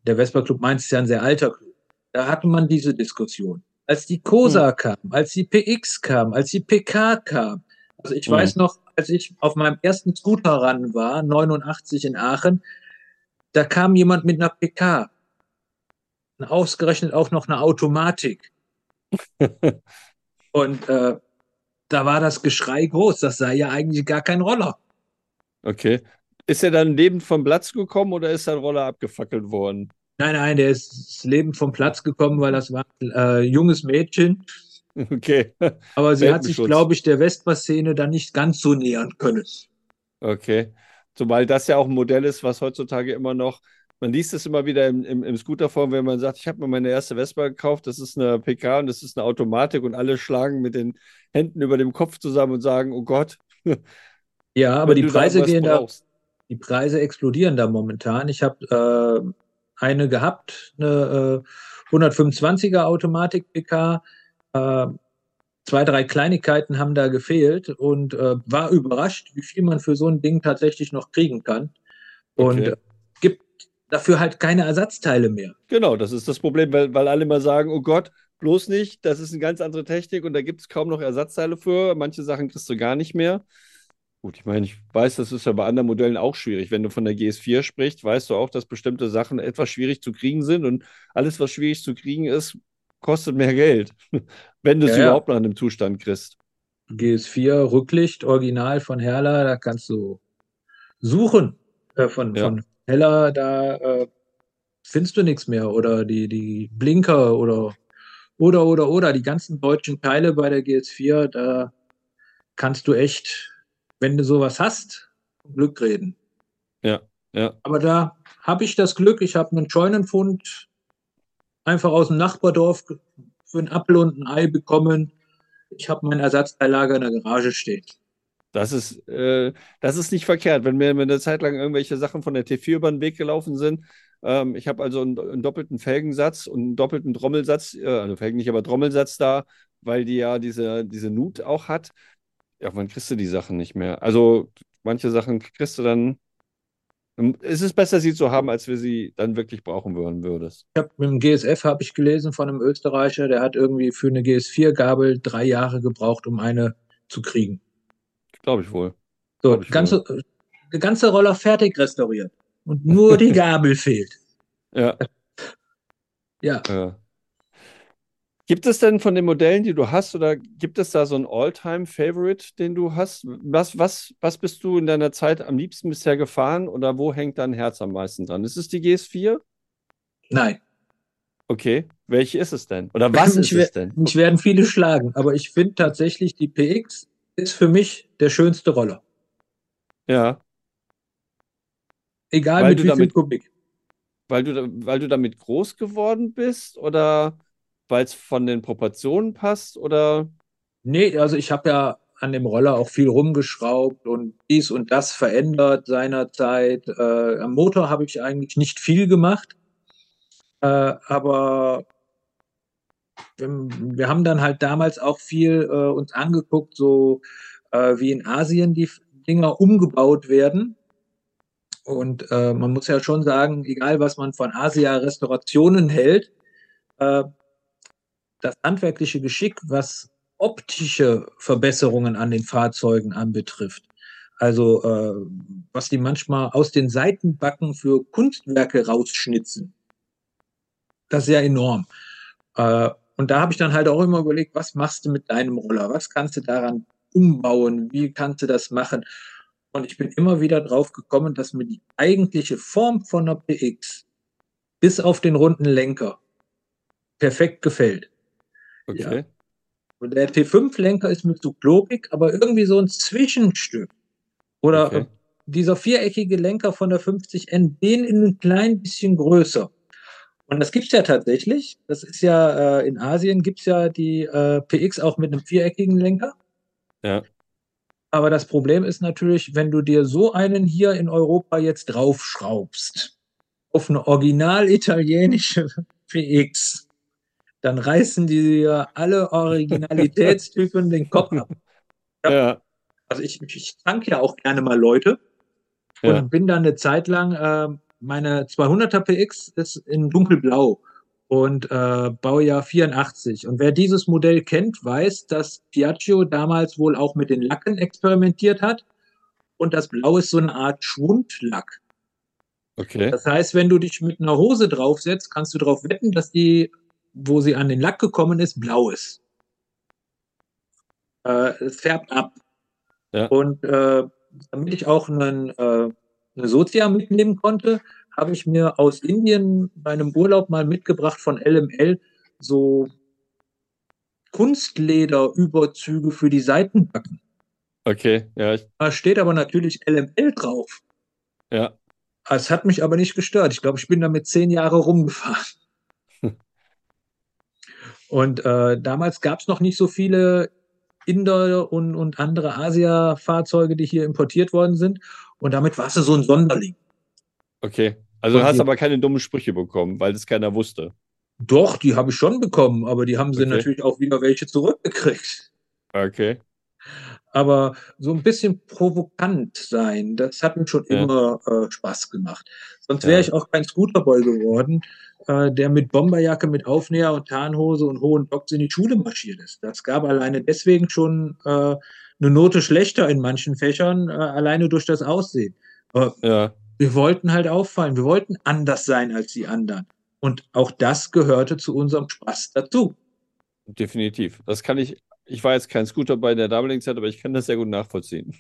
Der Vespa Club Mainz ist ja ein sehr alter Club. Da hatte man diese Diskussion. Als die Cosa hm. kam, als die PX kam, als die PK kam, also ich mhm. weiß noch, als ich auf meinem ersten Scooter ran war, 89 in Aachen, da kam jemand mit einer PK. Und ausgerechnet auch noch eine Automatik. Und äh, da war das Geschrei groß. Das sei ja eigentlich gar kein Roller. Okay. Ist er dann lebend vom Platz gekommen oder ist sein Roller abgefackelt worden? Nein, nein, der ist lebend vom Platz gekommen, weil das war ein äh, junges Mädchen. Okay. Aber sie hat sich, glaube ich, der Vespa-Szene dann nicht ganz so nähern können. Okay. Zumal das ja auch ein Modell ist, was heutzutage immer noch, man liest es immer wieder im, im, im Scooterform, wenn man sagt, ich habe mir meine erste Vespa gekauft, das ist eine PK und das ist eine Automatik und alle schlagen mit den Händen über dem Kopf zusammen und sagen, oh Gott. Ja, aber die Preise gehen brauchst. da, die Preise explodieren da momentan. Ich habe äh, eine gehabt, eine äh, 125er Automatik PK, äh, zwei, drei Kleinigkeiten haben da gefehlt und äh, war überrascht, wie viel man für so ein Ding tatsächlich noch kriegen kann. Und okay. gibt dafür halt keine Ersatzteile mehr. Genau, das ist das Problem, weil, weil alle immer sagen, oh Gott, bloß nicht, das ist eine ganz andere Technik und da gibt es kaum noch Ersatzteile für. Manche Sachen kriegst du gar nicht mehr. Gut, ich meine, ich weiß, das ist ja bei anderen Modellen auch schwierig. Wenn du von der GS4 sprichst, weißt du auch, dass bestimmte Sachen etwas schwierig zu kriegen sind und alles, was schwierig zu kriegen ist, kostet mehr Geld, wenn du es ja, überhaupt noch in dem Zustand kriegst. GS4 Rücklicht, Original von Herler, da kannst du suchen. Äh, von, ja. von Heller, da äh, findest du nichts mehr. Oder die, die Blinker oder oder oder oder die ganzen deutschen Teile bei der GS4, da kannst du echt, wenn du sowas hast, Glück reden. Ja, ja. Aber da habe ich das Glück, ich habe einen Scheunenfund einfach aus dem Nachbardorf für ein Apfel und ein Ei bekommen. Ich habe mein Ersatzteillager in der Garage stehen. Das ist, äh, das ist nicht verkehrt, wenn mir eine Zeit lang irgendwelche Sachen von der T4 über den Weg gelaufen sind. Ähm, ich habe also einen, einen, doppelten Felgensatz und einen doppelten Trommelsatz, äh, also Felgen nicht, aber Trommelsatz da, weil die ja diese, diese Nut auch hat. Ja, wann kriegst du die Sachen nicht mehr? Also manche Sachen kriegst du dann es ist besser, sie zu haben, als wir sie dann wirklich brauchen würden, würdest. Ich habe mit dem GSF habe ich gelesen von einem Österreicher, der hat irgendwie für eine GS4-Gabel drei Jahre gebraucht, um eine zu kriegen. Glaube ich wohl. So, ich ganze, wohl. der ganze Roller fertig restauriert. Und nur die Gabel fehlt. Ja. Ja. ja. Gibt es denn von den Modellen, die du hast, oder gibt es da so einen All-Time-Favorite, den du hast? Was, was, was bist du in deiner Zeit am liebsten bisher gefahren oder wo hängt dein Herz am meisten dran? Ist es die GS4? Nein. Okay, welche ist es denn? Oder was ist es denn? Mich werden viele schlagen, aber ich finde tatsächlich, die PX ist für mich der schönste Roller. Ja. Egal weil mit wie damit, Kubik. Weil du, weil du damit groß geworden bist oder weil es von den Proportionen passt oder? Nee, also ich habe ja an dem Roller auch viel rumgeschraubt und dies und das verändert seinerzeit. Äh, am Motor habe ich eigentlich nicht viel gemacht, äh, aber wir haben dann halt damals auch viel äh, uns angeguckt, so äh, wie in Asien die Dinger umgebaut werden. Und äh, man muss ja schon sagen, egal was man von Asia-Restaurationen hält, äh, das handwerkliche Geschick, was optische Verbesserungen an den Fahrzeugen anbetrifft. Also äh, was die manchmal aus den Seitenbacken für Kunstwerke rausschnitzen. Das ist ja enorm. Äh, und da habe ich dann halt auch immer überlegt, was machst du mit deinem Roller? Was kannst du daran umbauen? Wie kannst du das machen? Und ich bin immer wieder drauf gekommen, dass mir die eigentliche Form von einer PX bis auf den runden Lenker perfekt gefällt. Okay. Ja. Und der T5-Lenker ist mit so klobig, aber irgendwie so ein Zwischenstück. Oder okay. dieser viereckige Lenker von der 50N, den in ein klein bisschen größer. Und das gibt es ja tatsächlich. Das ist ja äh, in Asien gibt es ja die äh, PX auch mit einem viereckigen Lenker. Ja. Aber das Problem ist natürlich, wenn du dir so einen hier in Europa jetzt draufschraubst, auf eine original italienische PX, dann reißen die ja alle Originalitätstypen den Kopf ab. Ja. ja. Also ich, ich tanke ja auch gerne mal Leute und Ja. bin dann eine Zeit lang, äh, meine 200er PX ist in dunkelblau und äh, Baujahr 84. Und wer dieses Modell kennt, weiß, dass Piaggio damals wohl auch mit den Lacken experimentiert hat. Und das Blau ist so eine Art Schwundlack. Okay. Das heißt, wenn du dich mit einer Hose draufsetzt, kannst du darauf wetten, dass die, wo sie an den Lack gekommen ist, blau ist. Äh, es färbt ab. Ja. Und äh, damit ich auch einen, äh, eine Sozia mitnehmen konnte, habe ich mir aus Indien bei einem Urlaub mal mitgebracht von LML so Kunstlederüberzüge für die Seitenbacken. Okay. Ja. Ich, Da steht aber natürlich LML drauf. ja. Es hat mich aber nicht gestört. Ich glaube, ich bin damit zehn Jahre rumgefahren. Und äh, damals gab es noch nicht so viele Inder und, und andere Asia-Fahrzeuge, die hier importiert worden sind. Und damit warst du so ein Sonderling. Okay. Also du Und hast die- aber keine dummen Sprüche bekommen, weil das keiner wusste. Doch, die habe ich schon bekommen, aber die haben sie Okay. natürlich auch wieder welche zurückgekriegt. Okay. Aber so ein bisschen provokant sein, das hat mir schon Ja. immer äh, Spaß gemacht. Sonst Ja. wäre ich auch kein Scooterboy geworden, äh, der mit Bomberjacke, mit Aufnäher und Tarnhose und hohen Docks in die Schule marschiert ist. Das gab alleine deswegen schon äh, eine Note schlechter in manchen Fächern, äh, alleine durch das Aussehen. Aber Ja. wir wollten halt auffallen, wir wollten anders sein als die anderen. Und auch das gehörte zu unserem Spaß dazu. Definitiv. Das kann ich. Ich war jetzt kein Scooter bei der damaligen Zeit, aber ich kann das sehr gut nachvollziehen.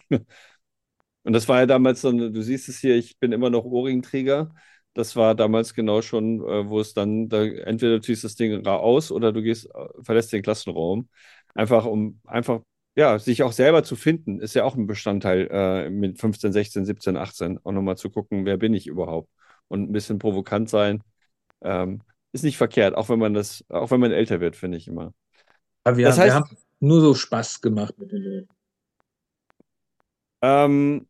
Und das war ja damals so, eine- du siehst es hier, ich bin immer noch Ohrringträger. Das war damals genau schon, äh, wo es dann, da, entweder du ziehst das Ding aus oder du gehst, äh, verlässt den Klassenraum. Einfach um, einfach, ja, sich auch selber zu finden, ist ja auch ein Bestandteil äh, mit 15, 16, 17, 18, auch nochmal zu gucken, wer bin ich überhaupt? Und ein bisschen provokant sein, ähm, ist nicht verkehrt, auch wenn man das, auch wenn man älter wird, finde ich immer. Aber wir, Das wir heißt- haben nur so Spaß gemacht mit den Leuten. Ähm,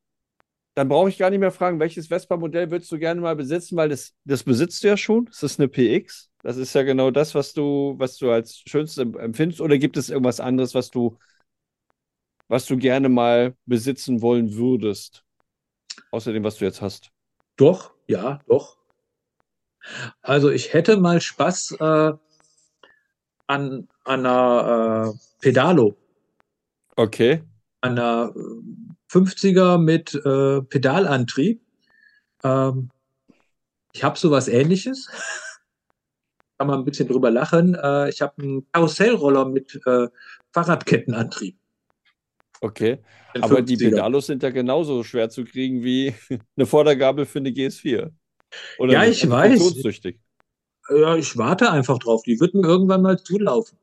dann brauche ich gar nicht mehr fragen, welches Vespa-Modell würdest du gerne mal besitzen, weil das, das besitzt du ja schon. Das ist eine PX. Das ist ja genau das, was du, was du als schönstes em- empfindest. Oder gibt es irgendwas anderes, was du, was du gerne mal besitzen wollen würdest? Außer dem, was du jetzt hast. Doch, ja, doch. Also ich hätte mal Spaß äh, an, an einer äh, Pedalo, Okay. an einer äh, 50er mit äh, Pedalantrieb. Ähm, ich habe sowas ähnliches. Kann man ein bisschen drüber lachen. Äh, ich habe einen Karussellroller mit äh, Fahrradkettenantrieb. Okay. Aber die 50er. Pedalos sind ja genauso schwer zu kriegen wie eine Vordergabel für eine GS4. Oder Ja, ich weiß. Ja, ich warte einfach drauf. Die wird mir irgendwann mal zulaufen.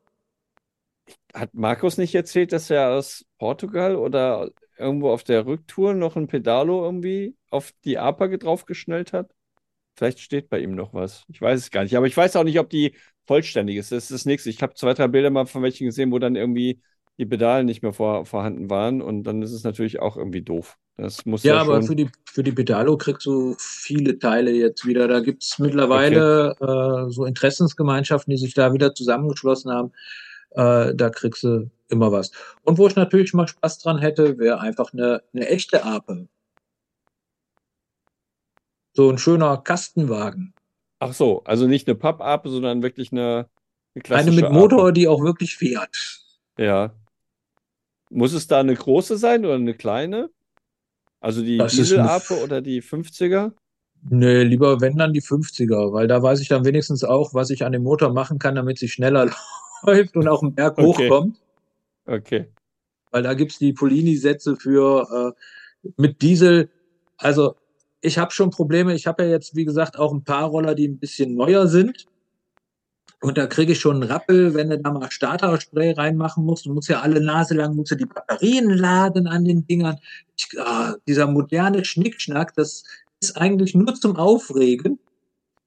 Hat Markus nicht erzählt, dass er aus Portugal oder irgendwo auf der Rücktour noch ein Pedalo irgendwie auf die APA draufgeschnellt hat? Vielleicht steht bei ihm noch was. Ich weiß es gar nicht. Aber ich weiß auch nicht, ob die vollständig ist. Das ist das nächste. Ich habe zwei, drei Bilder mal von welchen gesehen, wo dann irgendwie die Pedale nicht mehr vor, vorhanden waren. Und dann ist es natürlich auch irgendwie doof. Das muss Ja, ja aber schon. für die, für die Pedalo kriegst du viele Teile jetzt wieder. Da gibt's mittlerweile äh, so Interessensgemeinschaften, die sich da wieder zusammengeschlossen haben. Äh, da kriegst du immer was. Und wo ich natürlich mal Spaß dran hätte, wäre einfach eine, eine echte Ape. So ein schöner Kastenwagen. Ach so, also nicht eine Pappape, sondern wirklich eine, eine Eine klassische mit Motor, Ape. die auch wirklich fährt. Ja. Muss es da eine große sein oder eine kleine? Also die eine Dieselape oder die 50er? Nee, lieber wenn dann die 50er, weil da weiß ich dann wenigstens auch, was ich an dem Motor machen kann, damit sie schneller läuft und auch einen Berg Okay. hochkommt. Okay. weil da gibt's die Polini-Sätze für äh, mit Diesel. Also ich habe schon Probleme. Ich habe ja jetzt, wie gesagt, auch ein paar Roller, die ein bisschen neuer sind. Und da kriege ich schon einen Rappel, wenn du da mal Starterspray reinmachen musst. Du musst ja alle Nase lang, musst du die Batterien laden an den Dingern. Ich, ah, dieser moderne Schnickschnack, das ist eigentlich nur zum Aufregen.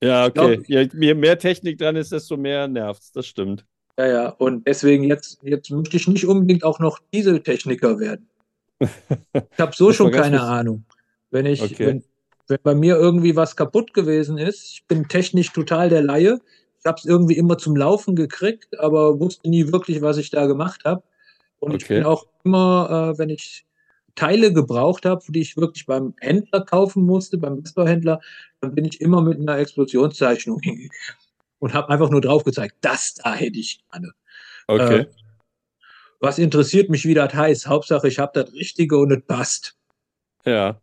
Ja, okay. Glaub, je mehr Technik dran ist, desto mehr nervt es. Das stimmt. Ja, ja. Und deswegen jetzt, jetzt möchte ich nicht unbedingt auch noch Dieseltechniker werden. Ich habe so schon keine Ahnung. Wenn ich, okay. wenn, wenn bei mir irgendwie was kaputt gewesen ist, ich bin technisch total der Laie. Ich habe es irgendwie immer zum Laufen gekriegt, aber wusste nie wirklich, was ich da gemacht habe. Und okay. ich bin auch immer, äh, wenn ich Teile gebraucht habe, die ich wirklich beim Händler kaufen musste, beim Vespa-Händler, dann bin ich immer mit einer Explosionszeichnung hingegangen und habe einfach nur drauf gezeigt, das da hätte ich gerne. Okay. Äh, was interessiert mich, wie das heißt? Hauptsache, ich habe das Richtige und es passt. Ja.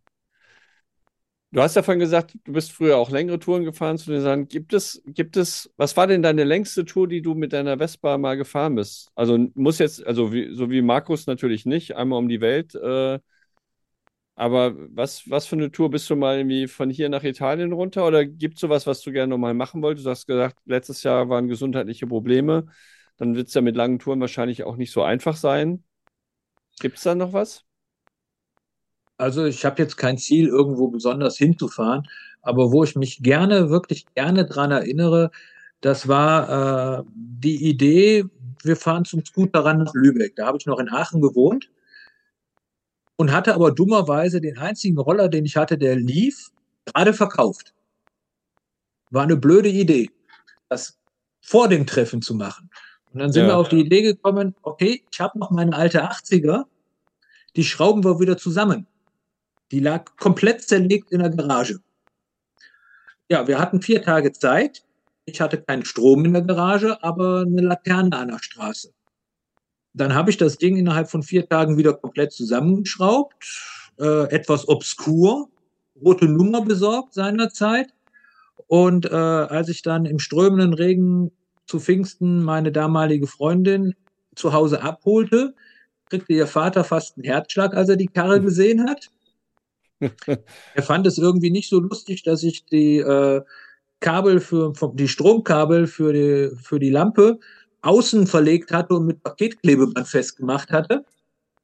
Du hast davon gesagt, du bist früher auch längere Touren gefahren zu den Sachen. Gibt es, gibt es, was war denn deine längste Tour, die du mit deiner Vespa mal gefahren bist? Also muss jetzt, also wie, so wie Markus natürlich nicht, einmal um die Welt. Äh, aber was, was für eine Tour bist du mal irgendwie von hier nach Italien runter? Oder gibt es sowas, was du gerne nochmal machen wolltest? Du hast gesagt, letztes Jahr waren gesundheitliche Probleme. Dann wird es ja mit langen Touren wahrscheinlich auch nicht so einfach sein. Gibt es da noch was? Also ich habe jetzt kein Ziel, irgendwo besonders hinzufahren, aber wo ich mich gerne, wirklich gerne dran erinnere, das war äh, die Idee, wir fahren zum Scooterrand nach Lübeck. Da habe ich noch in Aachen gewohnt und hatte aber dummerweise den einzigen Roller, den ich hatte, der lief, gerade verkauft. War eine blöde Idee, das vor dem Treffen zu machen. Und dann sind ja. wir auf die Idee gekommen, okay, ich habe noch meine alte 80er, die schrauben wir wieder zusammen. Die lag komplett zerlegt in der Garage. Ja, wir hatten vier Tage Zeit. Ich hatte keinen Strom in der Garage, aber eine Laterne an der Straße. Dann habe ich das Ding innerhalb von vier Tagen wieder komplett zusammengeschraubt, äh, etwas obskur, rote Nummer besorgt seinerzeit. Und äh, als ich dann im strömenden Regen zu Pfingsten meine damalige Freundin zu Hause abholte, kriegte ihr Vater fast einen Herzschlag, als er die Karre gesehen hat er fand es irgendwie nicht so lustig, dass ich die äh, Kabel für die Stromkabel für die, für die Lampe außen verlegt hatte und mit Paketklebeband festgemacht hatte.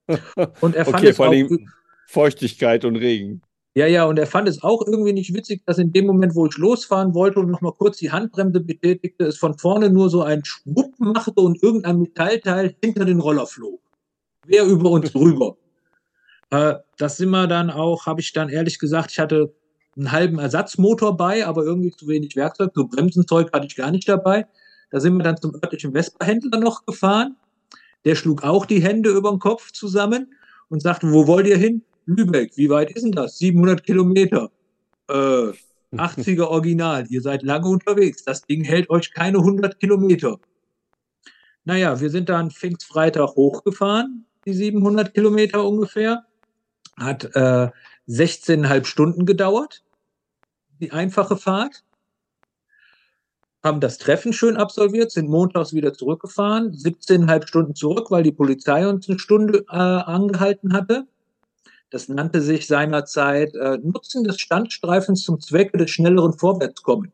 Und er fand okay, es vor allem Feuchtigkeit und Regen. Ja, ja, und er fand es auch irgendwie nicht witzig, dass in dem Moment, wo ich losfahren wollte und nochmal kurz die Handbremse betätigte, es von vorne nur so ein Schwupp machte und irgendein Metallteil hinter den Roller flog. Wer über uns drüber. Äh, das sind wir dann auch, habe ich dann ehrlich gesagt, ich hatte einen halben Ersatzmotor bei, aber irgendwie zu wenig Werkzeug. So Bremsenzeug hatte ich gar nicht dabei. Da sind wir dann zum örtlichen Vespa-Händler noch gefahren. Der schlug auch die Hände über den Kopf zusammen und sagte, wo wollt ihr hin? Lübeck. Wie weit ist denn das? 700 Kilometer. Äh, 80er Original. Ihr seid lange unterwegs. Das Ding hält euch keine 100 Kilometer. Naja, wir sind dann Pfingstfreitag hochgefahren, die 700 Kilometer ungefähr. Hat äh, 16,5 Stunden gedauert, die einfache Fahrt. Haben das Treffen schön absolviert, sind montags wieder zurückgefahren, 17,5 Stunden zurück, weil die Polizei uns eine Stunde äh, angehalten hatte. Das nannte sich seinerzeit äh, Nutzen des Standstreifens zum Zwecke des schnelleren Vorwärtskommen.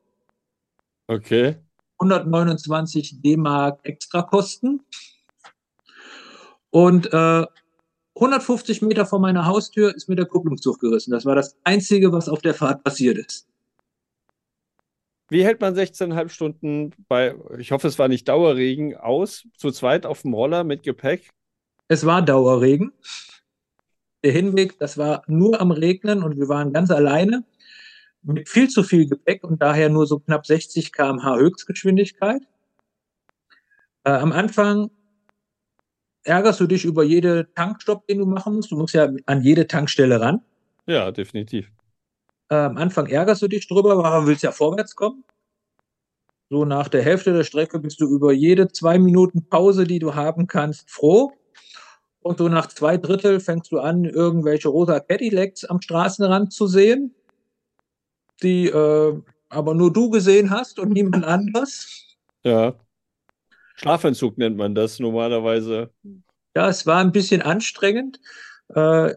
Okay. 129 D-Mark Extrakosten. Und äh, 150 Meter vor meiner Haustür ist mir der Kupplungszug gerissen. Das war das Einzige, was auf der Fahrt passiert ist. Wie hält man 16,5 Stunden bei, ich hoffe, es war nicht Dauerregen, aus, zu zweit auf dem Roller mit Gepäck? Es war Dauerregen. Der Hinweg, das war nur am Regnen und wir waren ganz alleine mit viel zu viel Gepäck und daher nur so knapp 60 km/h Höchstgeschwindigkeit. Äh, am Anfang ärgerst du dich über jede Tankstopp, den du machen musst. Du musst ja an jede Tankstelle ran. Ja, definitiv. Äh, am Anfang ärgerst du dich drüber, aber willst ja vorwärts kommen. So nach der Hälfte der Strecke bist du über jede zwei Minuten Pause, die du haben kannst, froh. Und so nach zwei Drittel fängst du an, irgendwelche rosa Cadillacs am Straßenrand zu sehen, die äh, aber nur du gesehen hast und niemand anders. Ja. Schlafentzug nennt man das normalerweise. Ja, es war ein bisschen anstrengend. Äh,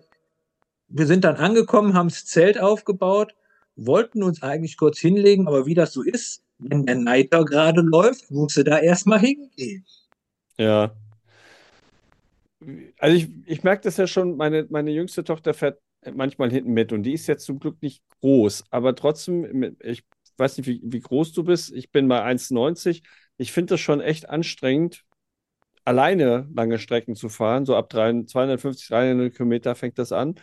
wir sind dann angekommen, haben das Zelt aufgebaut, wollten uns eigentlich kurz hinlegen, aber wie das so ist, wenn der Neiter gerade läuft, musste da erstmal hingehen. Ja. Also ich, ich merke das ja schon, meine, meine jüngste Tochter fährt manchmal hinten mit und die ist jetzt zum Glück nicht groß, aber trotzdem, ich weiß nicht, wie, wie groß du bist. Ich bin bei 1,90. Ich finde das schon echt anstrengend, alleine lange Strecken zu fahren. So ab 3, 250, 300 Kilometer fängt das an.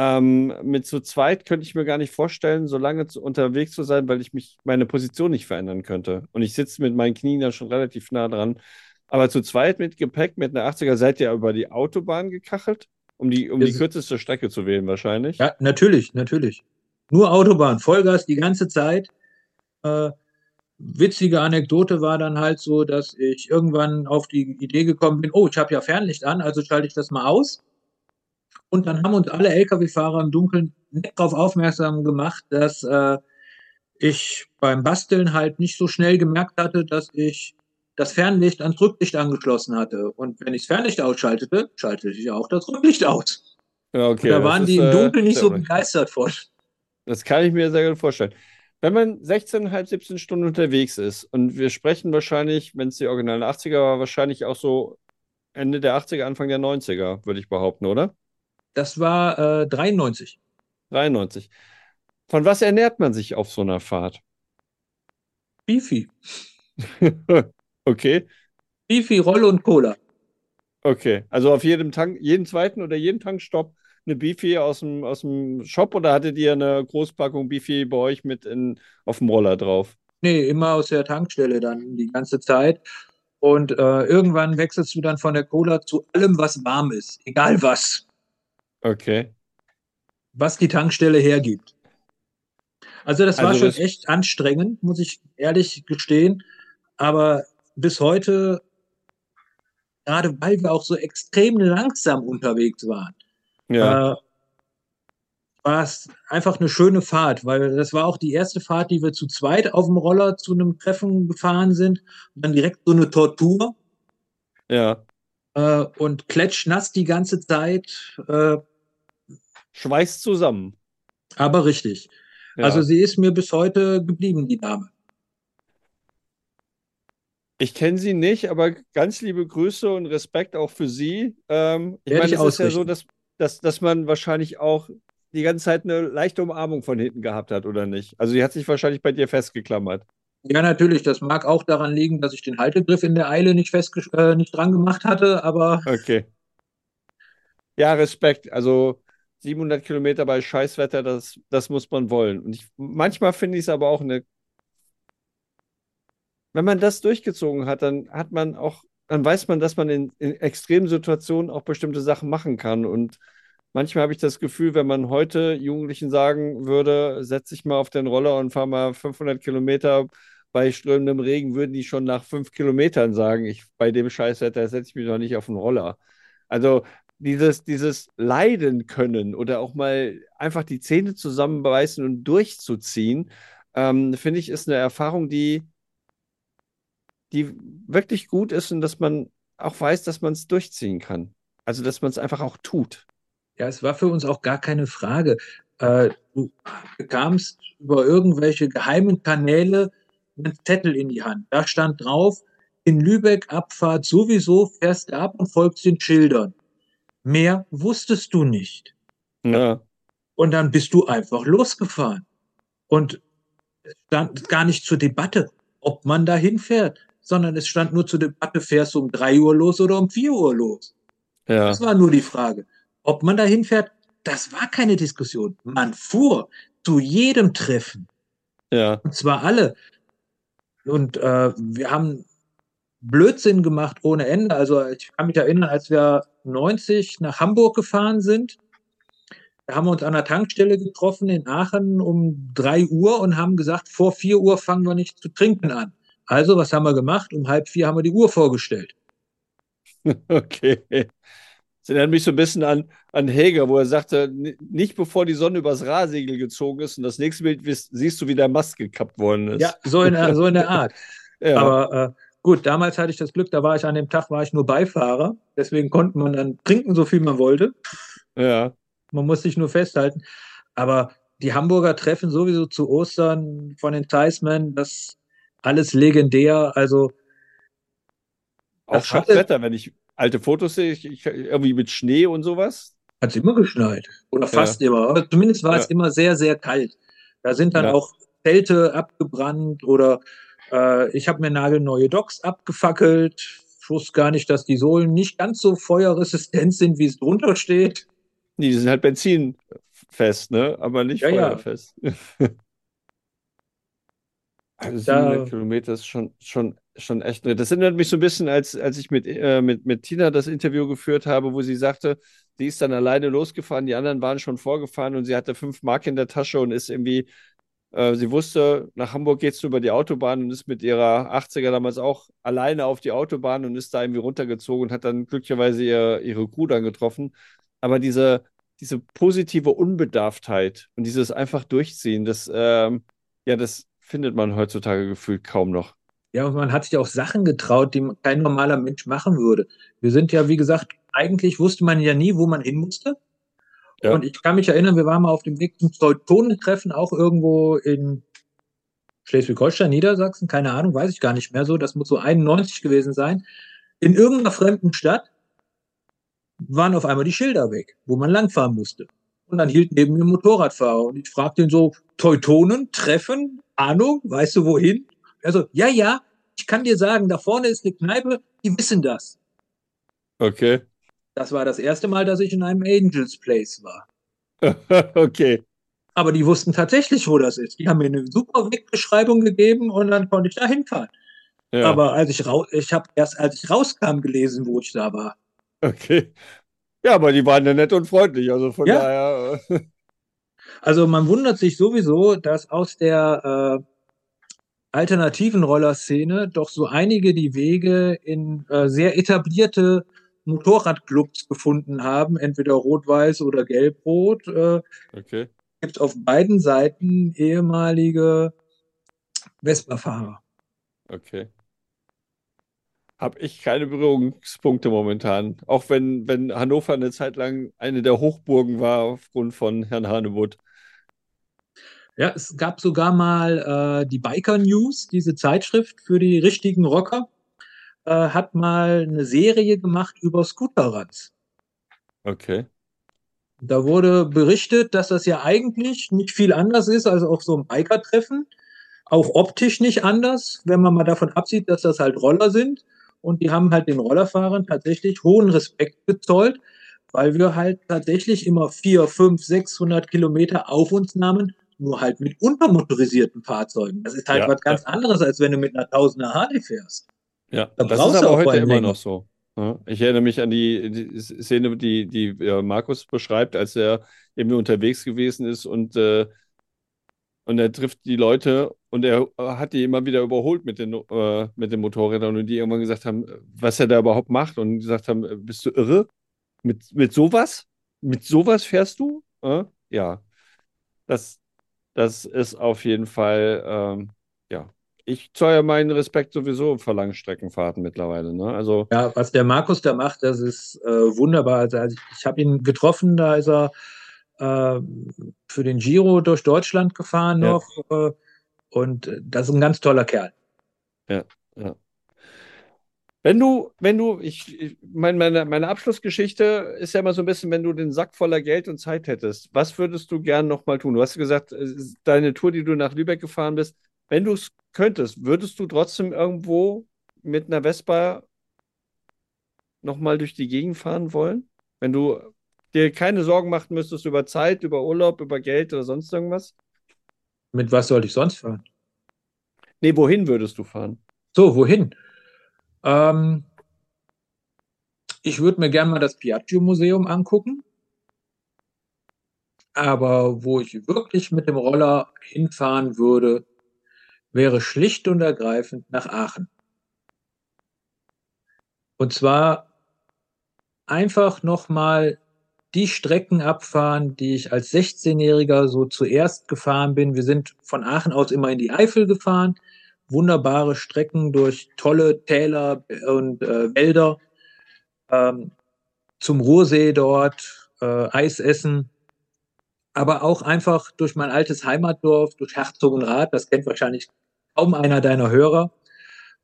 Ähm, mit zu zweit könnte ich mir gar nicht vorstellen, so lange zu, unterwegs zu sein, weil ich mich meine Position nicht verändern könnte. Und ich sitze mit meinen Knien ja schon relativ nah dran. Aber zu zweit mit Gepäck, mit einer 80er, seid ihr über die Autobahn gekachelt? Um die, um die kürzeste Strecke zu wählen, wahrscheinlich. Ja, natürlich, natürlich. Nur Autobahn, Vollgas die ganze Zeit. Äh, witzige Anekdote war dann halt so, dass ich irgendwann auf die Idee gekommen bin, oh, ich habe ja Fernlicht an, also schalte ich das mal aus. Und dann haben uns alle Lkw-Fahrer im Dunkeln darauf aufmerksam gemacht, dass äh, ich beim Basteln halt nicht so schnell gemerkt hatte, dass ich das Fernlicht ans Rücklicht angeschlossen hatte. Und wenn ich das Fernlicht ausschaltete, schaltete ich auch das Rücklicht aus. Okay. da waren ist, die im Dunkeln äh, nicht so begeistert von. Das kann ich mir sehr gut vorstellen. Wenn man 16,5, 17 Stunden unterwegs ist und wir sprechen wahrscheinlich, wenn es die originalen 80er war, wahrscheinlich auch so Ende der 80er, Anfang der 90er, würde ich behaupten, oder? Das war äh, 93. 93. Von was ernährt man sich auf so einer Fahrt? Beefy. okay. Beefy, Rolle und Cola. Okay, also auf jedem Tank, jeden zweiten oder jeden Tankstopp eine Beefy aus dem, aus dem Shop oder hattet ihr eine Großpackung Beefy bei euch mit in, auf dem Roller drauf? Nee, immer aus der Tankstelle dann die ganze Zeit. Und äh, irgendwann wechselst du dann von der Cola zu allem, was warm ist, egal was. Okay. Was die Tankstelle hergibt. Also das war also schon echt anstrengend, muss ich ehrlich gestehen. Aber bis heute, gerade weil wir auch so extrem langsam unterwegs waren, ja. äh, war es einfach eine schöne Fahrt, weil das war auch die erste Fahrt, die wir zu zweit auf dem Roller zu einem Treffen gefahren sind. Und dann direkt so eine Tortur. Ja. Äh, und klatschnass die ganze Zeit. Äh, Schweißt zusammen. Aber richtig. Ja. Also sie ist mir bis heute geblieben, die Dame. Ich kenne sie nicht, aber ganz liebe Grüße und Respekt auch für sie. Ähm, ich meine, es ist ja so, dass, dass, dass man wahrscheinlich auch die ganze Zeit eine leichte Umarmung von hinten gehabt hat, oder nicht? Also sie hat sich wahrscheinlich bei dir festgeklammert. Ja, natürlich. Das mag auch daran liegen, dass ich den Haltegriff in der Eile nicht, fest, äh, nicht dran gemacht hatte, aber. Okay. Ja, Respekt. Also 700 Kilometer bei Scheißwetter, das, das muss man wollen. Und ich, manchmal finde ich es aber auch eine wenn man das durchgezogen hat, dann hat man auch, dann weiß man, dass man in, in extremen Situationen auch bestimmte Sachen machen kann. Und manchmal habe ich das Gefühl, wenn man heute Jugendlichen sagen würde, setz dich mal auf den Roller und fahr mal 500 Kilometer bei strömendem Regen, würden die schon nach fünf Kilometern sagen, ich, bei dem Scheißwetter setze ich mich noch nicht auf den Roller. Also dieses, dieses Leiden können oder auch mal einfach die Zähne zusammenbeißen und durchzuziehen, ähm, finde ich, ist eine Erfahrung, die die wirklich gut ist und dass man auch weiß, dass man es durchziehen kann. Also, dass man es einfach auch tut. Ja, es war für uns auch gar keine Frage. Äh, du bekamst über irgendwelche geheimen Kanäle einen Zettel in die Hand. Da stand drauf, in Lübeck Abfahrt sowieso fährst ab und folgst den Schildern. Mehr wusstest du nicht. Ja. Und dann bist du einfach losgefahren. Und stand gar nicht zur Debatte, ob man dahin fährt sondern es stand nur zur Debatte, fährst du um drei Uhr los oder um vier Uhr los? Ja. Das war nur die Frage. Ob man dahin fährt, das war keine Diskussion. Man fuhr zu jedem Treffen. Ja. Und zwar alle. Und äh, wir haben Blödsinn gemacht ohne Ende. Also ich kann mich erinnern, als wir 90 nach Hamburg gefahren sind, da haben wir uns an der Tankstelle getroffen in Aachen um drei Uhr und haben gesagt, vor vier Uhr fangen wir nicht zu trinken an. Also, was haben wir gemacht? Um halb vier haben wir die Uhr vorgestellt. Okay. Das erinnert mich so ein bisschen an, an Heger, wo er sagte, nicht bevor die Sonne übers Rahsegel gezogen ist und das nächste Bild siehst du, wie der Mast gekappt worden ist. Ja, so in, so in der Art. ja. Aber äh, gut, damals hatte ich das Glück, da war ich an dem Tag, war ich nur Beifahrer. Deswegen konnte man dann trinken, so viel man wollte. Ja. Man muss sich nur festhalten. Aber die Hamburger Treffen sowieso zu Ostern von den Theismen, das alles legendär. Also auch Wetter, wenn ich alte Fotos sehe, ich, ich, irgendwie mit Schnee und sowas. Hat es immer geschneit. Oder fast ja. immer. Aber zumindest war ja. es immer sehr, sehr kalt. Da sind dann ja. auch Zelte abgebrannt oder äh, ich habe mir nagelneue Docks abgefackelt. Ich wusste gar nicht, dass die Sohlen nicht ganz so feuerresistent sind, wie es drunter steht. Nee, die sind halt benzinfest, ne? Aber nicht ja, feuerfest. Ja. also 700 da, Kilometer ist schon, schon, schon echt. Das erinnert mich so ein bisschen, als, als ich mit, äh, mit, mit Tina das Interview geführt habe, wo sie sagte, die ist dann alleine losgefahren, die anderen waren schon vorgefahren und sie hatte fünf Mark in der Tasche und ist irgendwie sie wusste, nach Hamburg geht es über die Autobahn und ist mit ihrer 80er damals auch alleine auf die Autobahn und ist da irgendwie runtergezogen und hat dann glücklicherweise ihr, ihre Crew dann getroffen. Aber diese, diese positive Unbedarftheit und dieses einfach Durchziehen, das, ähm, ja, das findet man heutzutage gefühlt kaum noch. Ja, und man hat sich auch Sachen getraut, die kein normaler Mensch machen würde. Wir sind ja, wie gesagt, eigentlich wusste man ja nie, wo man hin musste. Ja. Und ich kann mich erinnern, wir waren mal auf dem Weg zum Teutonentreffen, auch irgendwo in Schleswig-Holstein, Niedersachsen, keine Ahnung, weiß ich gar nicht mehr so. Das muss so 91 gewesen sein. In irgendeiner fremden Stadt waren auf einmal die Schilder weg, wo man langfahren musste. Und dann hielt neben mir ein Motorradfahrer und ich fragte ihn so, Teutonen, Treffen, Ahnung, weißt du wohin? Er so, ja, ja, ich kann dir sagen, da vorne ist eine Kneipe, die wissen das. Okay. Das war das erste Mal, dass ich in einem Angels Place war. okay. Aber die wussten tatsächlich, wo das ist. Die haben mir eine super Wegbeschreibung gegeben und dann konnte ich da hinfahren. Ja. Aber als ich raus, ich habe erst als ich rauskam gelesen, wo ich da war. Okay. Ja, aber die waren ja nett und freundlich, also von ja. daher. Äh. also man wundert sich sowieso, dass aus der äh, alternativen Rollerszene doch so einige die Wege in äh, sehr etablierte Motorradclubs gefunden haben, entweder rot-weiß oder gelb-rot. Äh, okay. Gibt es auf beiden Seiten ehemalige Vespa-Fahrer. Okay. Habe ich keine Berührungspunkte momentan. Auch wenn, wenn Hannover eine Zeit lang eine der Hochburgen war aufgrund von Herrn Hanewood. Ja, es gab sogar mal äh, die Biker News, diese Zeitschrift für die richtigen Rocker äh, hat mal eine Serie gemacht über Scooterruns. Okay. Da wurde berichtet, dass das ja eigentlich nicht viel anders ist als auf so einem Biker-Treffen. Auch optisch nicht anders, wenn man mal davon absieht, dass das halt Roller sind. Und die haben halt den Rollerfahrern tatsächlich hohen Respekt gezollt, weil wir halt tatsächlich immer vier, fünf, 600 Kilometer auf uns nahmen, nur halt mit untermotorisierten Fahrzeugen. Das ist halt ja, was ganz ja. anderes, als wenn du mit einer Tausender Harley fährst. Ja, da das ist aber heute immer noch so. Ich erinnere mich an die, die Szene, die, die Markus beschreibt, als er eben unterwegs gewesen ist und, äh, und er trifft die Leute und er hat die immer wieder überholt mit den, äh, mit den Motorrädern und die irgendwann gesagt haben, was er da überhaupt macht und gesagt haben, bist du irre? Mit, mit sowas? Mit sowas fährst du? Äh? Ja. Das, das ist auf jeden Fall, ähm, ja, ich zoll meinen Respekt sowieso für Langstreckenfahrten mittlerweile. Ne? Also, ja, was der Markus da macht, das ist äh, wunderbar. Also, also ich habe ihn getroffen, da ist er äh, für den Giro durch Deutschland gefahren ja. noch. Äh, und das ist ein ganz toller Kerl. Ja, ja. Wenn du, wenn du, ich, ich meine, meine Abschlussgeschichte ist ja immer so ein bisschen, wenn du den Sack voller Geld und Zeit hättest, was würdest du gern nochmal tun? Du hast gesagt, deine Tour, die du nach Lübeck gefahren bist, wenn du es könntest, würdest du trotzdem irgendwo mit einer Vespa nochmal durch die Gegend fahren wollen? Wenn du dir keine Sorgen machen müsstest über Zeit, über Urlaub, über Geld oder sonst irgendwas? Mit was sollte ich sonst fahren? Nee, wohin würdest du fahren? So, wohin? Ähm, ich würde mir gerne mal das Piaggio-Museum angucken. Aber wo ich wirklich mit dem Roller hinfahren würde, wäre schlicht und ergreifend nach Aachen. Und zwar einfach nochmal die Strecken abfahren, die ich als 16-Jähriger so zuerst gefahren bin. Wir sind von Aachen aus immer in die Eifel gefahren. Wunderbare Strecken durch tolle Täler und äh, Wälder. Ähm, zum Ruhrsee dort, äh, Eis essen aber auch einfach durch mein altes Heimatdorf, durch Herzogenrath, das kennt wahrscheinlich kaum einer deiner Hörer,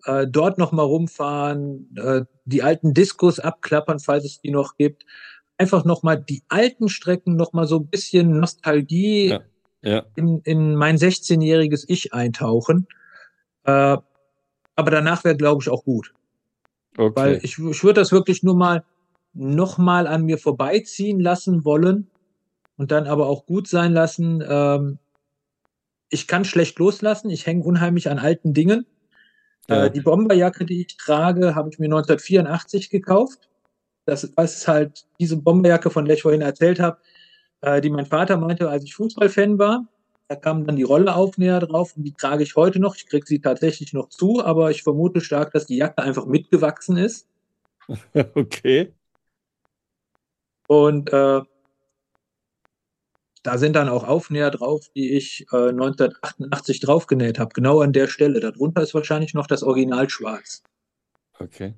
äh, dort nochmal rumfahren, äh, die alten Diskos abklappern, falls es die noch gibt. Einfach nochmal die alten Strecken, nochmal so ein bisschen Nostalgie ja, ja. in, in mein 16-jähriges Ich eintauchen. Äh, aber danach wäre, glaube ich, auch gut. Okay. Weil ich, ich würde das wirklich nur mal nochmal an mir vorbeiziehen lassen wollen und dann aber auch gut sein lassen. Ähm, ich kann schlecht loslassen, ich hänge unheimlich an alten Dingen. Ja. Äh, die Bomberjacke, die ich trage, habe ich mir 1984 gekauft. Das ist halt diese Bomberjacke, von der ich vorhin erzählt habe, äh, die mein Vater meinte, als ich Fußballfan war. Da kam dann die Rolleaufnäher drauf und die trage ich heute noch. Ich kriege sie tatsächlich noch zu, aber ich vermute stark, dass die Jacke einfach mitgewachsen ist. okay. Und äh, da sind dann auch Aufnäher drauf, die ich äh, 1988 draufgenäht habe, genau an der Stelle. Darunter ist wahrscheinlich noch das Original schwarz. Okay.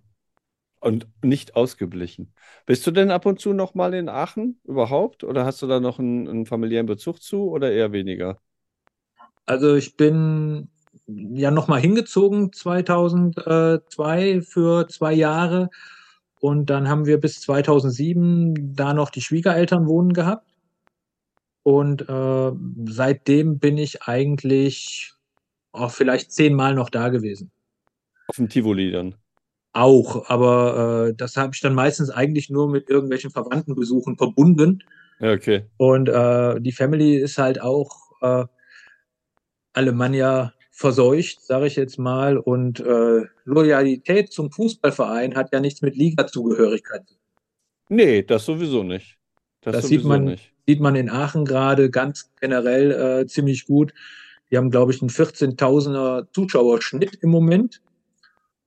Und nicht ausgeblichen. Bist du denn ab und zu noch mal in Aachen überhaupt? Oder hast du da noch einen, einen familiären Bezug zu oder eher weniger? Also ich bin ja noch mal hingezogen 2002 für zwei Jahre. Und dann haben wir bis 2007 da noch die Schwiegereltern wohnen gehabt. Und äh, seitdem bin ich eigentlich auch vielleicht zehnmal noch da gewesen. Auf dem Tivoli dann? Auch, aber äh, das habe ich dann meistens eigentlich nur mit irgendwelchen Verwandtenbesuchen verbunden. Okay. Und äh, die Family ist halt auch äh, Alemannia verseucht, sage ich jetzt mal. Und äh, Loyalität zum Fußballverein hat ja nichts mit Liga-Zugehörigkeit. Nee, das sowieso nicht. Das, das sieht man nicht sieht man in Aachen gerade ganz generell äh, ziemlich gut. Die haben, glaube ich, einen 14.000er Zuschauerschnitt im Moment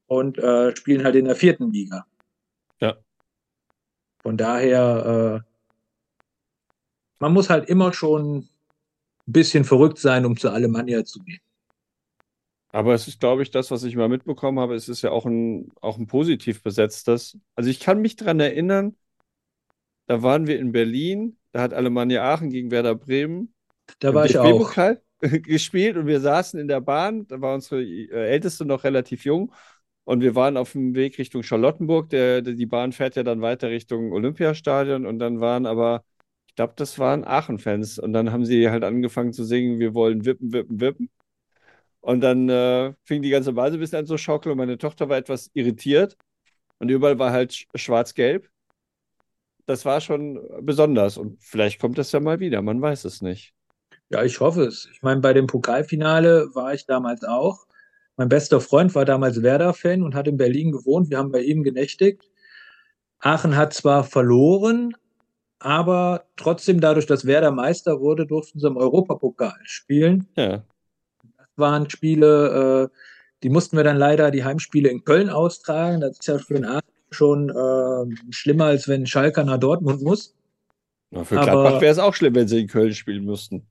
und äh, spielen halt in der vierten Liga. Ja. Von daher, äh, man muss halt immer schon ein bisschen verrückt sein, um zu Alemannia zu gehen. Aber es ist, glaube ich, das, was ich mal mitbekommen habe, es ist ja auch ein, auch ein positiv besetztes. Also ich kann mich daran erinnern, da waren wir in Berlin da hat Alemannia Aachen gegen Werder Bremen da war ich auch. gespielt und wir saßen in der Bahn. Da war unsere äh, Älteste noch relativ jung und wir waren auf dem Weg Richtung Charlottenburg. Der, der die Bahn fährt ja dann weiter Richtung Olympiastadion und dann waren aber, ich glaube, das waren Aachen-Fans und dann haben sie halt angefangen zu singen, wir wollen wippen, wippen, wippen. Und dann äh, fing die ganze Weise ein bisschen an zu schaukeln und meine Tochter war etwas irritiert und überall war halt schwarz-gelb das war schon besonders. Und vielleicht kommt das ja mal wieder, man weiß es nicht. Ja, ich hoffe es. Ich meine, bei dem Pokalfinale war ich damals auch. Mein bester Freund war damals Werder-Fan und hat in Berlin gewohnt. Wir haben bei ihm genächtigt. Aachen hat zwar verloren, aber trotzdem dadurch, dass Werder Meister wurde, durften sie im Europapokal spielen. Ja. Das waren Spiele, äh, die mussten wir dann leider die Heimspiele in Köln austragen. Das ist ja für den Aachen schon äh, schlimmer, als wenn Schalke nach Dortmund muss. Na, für Gladbach wäre es auch schlimm, wenn sie in Köln spielen müssten.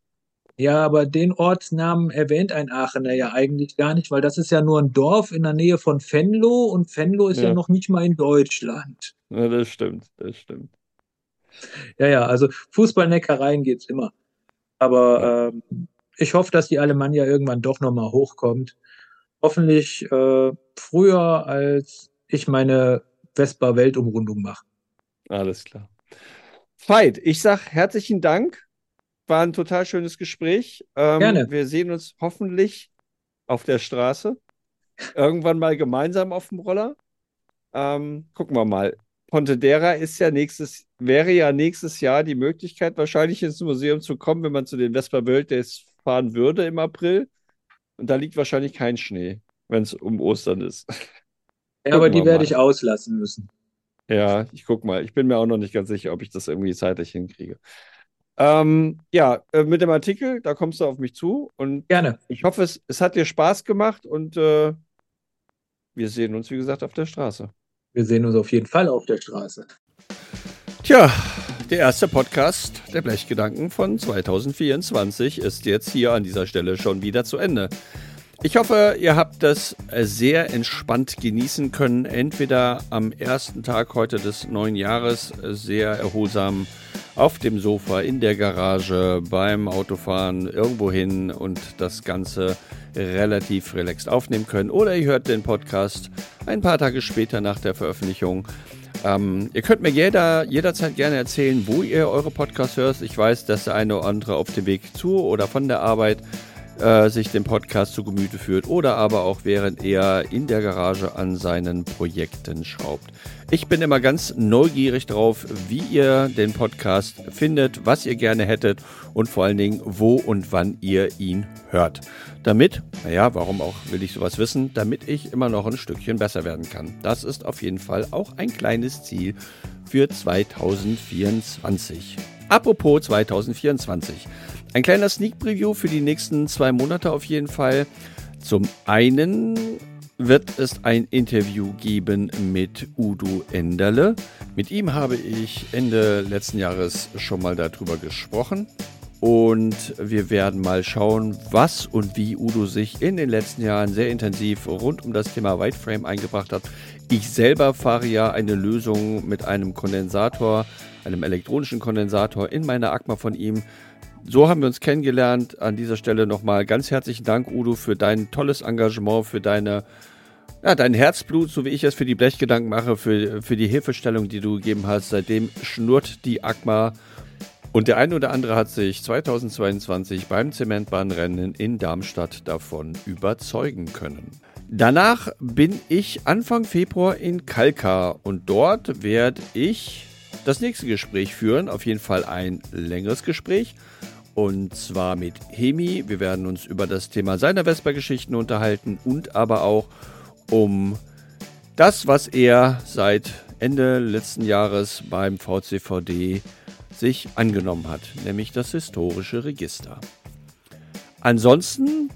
Ja, aber den Ortsnamen erwähnt ein Aachener ja eigentlich gar nicht, weil das ist ja nur ein Dorf in der Nähe von Venlo und Venlo ist ja, ja noch nicht mal in Deutschland. Ja, das stimmt, das stimmt. Ja, ja, also Fußballneckereien geht es immer. Aber ja. ähm, ich hoffe, dass die Alemannia irgendwann doch nochmal hochkommt. Hoffentlich äh, früher, als ich meine Vespa Weltumrundung mache. Alles klar. Veit, ich sage herzlichen Dank. War ein total schönes Gespräch. Ähm, Gerne. Wir sehen uns hoffentlich auf der Straße. Irgendwann mal gemeinsam auf dem Roller. Ähm, gucken wir mal. Pontedera ist ja nächstes, wäre ja nächstes Jahr die Möglichkeit, wahrscheinlich ins Museum zu kommen, wenn man zu den Vespa World Days fahren würde im April. Und da liegt wahrscheinlich kein Schnee, wenn es um Ostern ist. Ja, aber die werde ich auslassen müssen. Ja, ich guck mal. Ich bin mir auch noch nicht ganz sicher, ob ich das irgendwie zeitlich hinkriege. Ähm, ja, äh, mit dem Artikel, da kommst du auf mich zu. Und Gerne. Ich hoffe, es, es hat dir Spaß gemacht und äh, wir sehen uns, wie gesagt, auf der Straße. Wir sehen uns auf jeden Fall auf der Straße. Tja, der erste Podcast der Blechgedanken von 2024 ist jetzt hier an dieser Stelle schon wieder zu Ende. Ich hoffe, ihr habt das sehr entspannt genießen können. Entweder am ersten Tag heute des neuen Jahres sehr erholsam auf dem Sofa, in der Garage, beim Autofahren, irgendwohin und das Ganze relativ relaxed aufnehmen können. Oder ihr hört den Podcast ein paar Tage später nach der Veröffentlichung Ähm, ihr könnt mir jeder, jederzeit gerne erzählen, wo ihr eure Podcasts hört. Ich weiß, dass der eine oder andere auf dem Weg zu oder von der Arbeit äh, sich den Podcast zu Gemüte führt oder aber auch während er in der Garage an seinen Projekten schraubt. Ich bin immer ganz neugierig drauf, wie ihr den Podcast findet, was ihr gerne hättet und vor allen Dingen, wo und wann ihr ihn hört. Damit, naja, warum auch will ich sowas wissen, damit ich immer noch ein Stückchen besser werden kann. Das ist auf jeden Fall auch ein kleines Ziel für 2024. Apropos 2024. Ein kleiner Sneak Preview für die nächsten zwei Monate auf jeden Fall. Zum einen wird es ein Interview geben mit Udo Enderle. Mit ihm habe ich Ende letzten Jahres schon mal darüber gesprochen. Und wir werden mal schauen, was und wie Udo sich in den letzten Jahren sehr intensiv rund um das Thema Whiteframe eingebracht hat. Ich selber fahre ja eine Lösung mit einem Kondensator, einem elektronischen Kondensator in meiner Akma von ihm. So haben wir uns kennengelernt. An dieser Stelle nochmal ganz herzlichen Dank, Udo, für dein tolles Engagement, für deine, ja, dein Herzblut, so wie ich es für die Blechgedanken mache, für, für die Hilfestellung, die du gegeben hast. Seitdem schnurrt die Akma. Und der eine oder andere hat sich 2022 beim Zementbahnrennen in Darmstadt davon überzeugen können. Danach bin ich Anfang Februar in Kalkar und dort werde ich das nächste Gespräch führen. Auf jeden Fall ein längeres Gespräch. Und zwar mit Hemi. Wir werden uns über das Thema seiner Vespa-Geschichten unterhalten und aber auch um das, was er seit Ende letzten Jahres beim VCVD sich angenommen hat, nämlich das historische Register. Ansonsten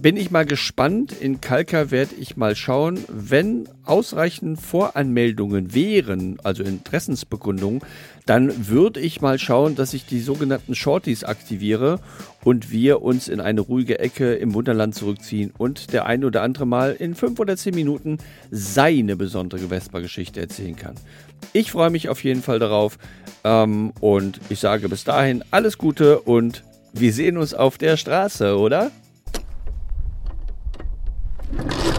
bin ich mal gespannt. In Kalka werde ich mal schauen, wenn ausreichend Voranmeldungen wären, also Interessensbekundungen, dann würde ich mal schauen, dass ich die sogenannten Shorties aktiviere und wir uns in eine ruhige Ecke im Wunderland zurückziehen und der ein oder andere mal in fünf oder zehn Minuten seine besondere Vespa-Geschichte erzählen kann. Ich freue mich auf jeden Fall darauf ähm, und ich sage bis dahin alles Gute und wir sehen uns auf der Straße, oder? you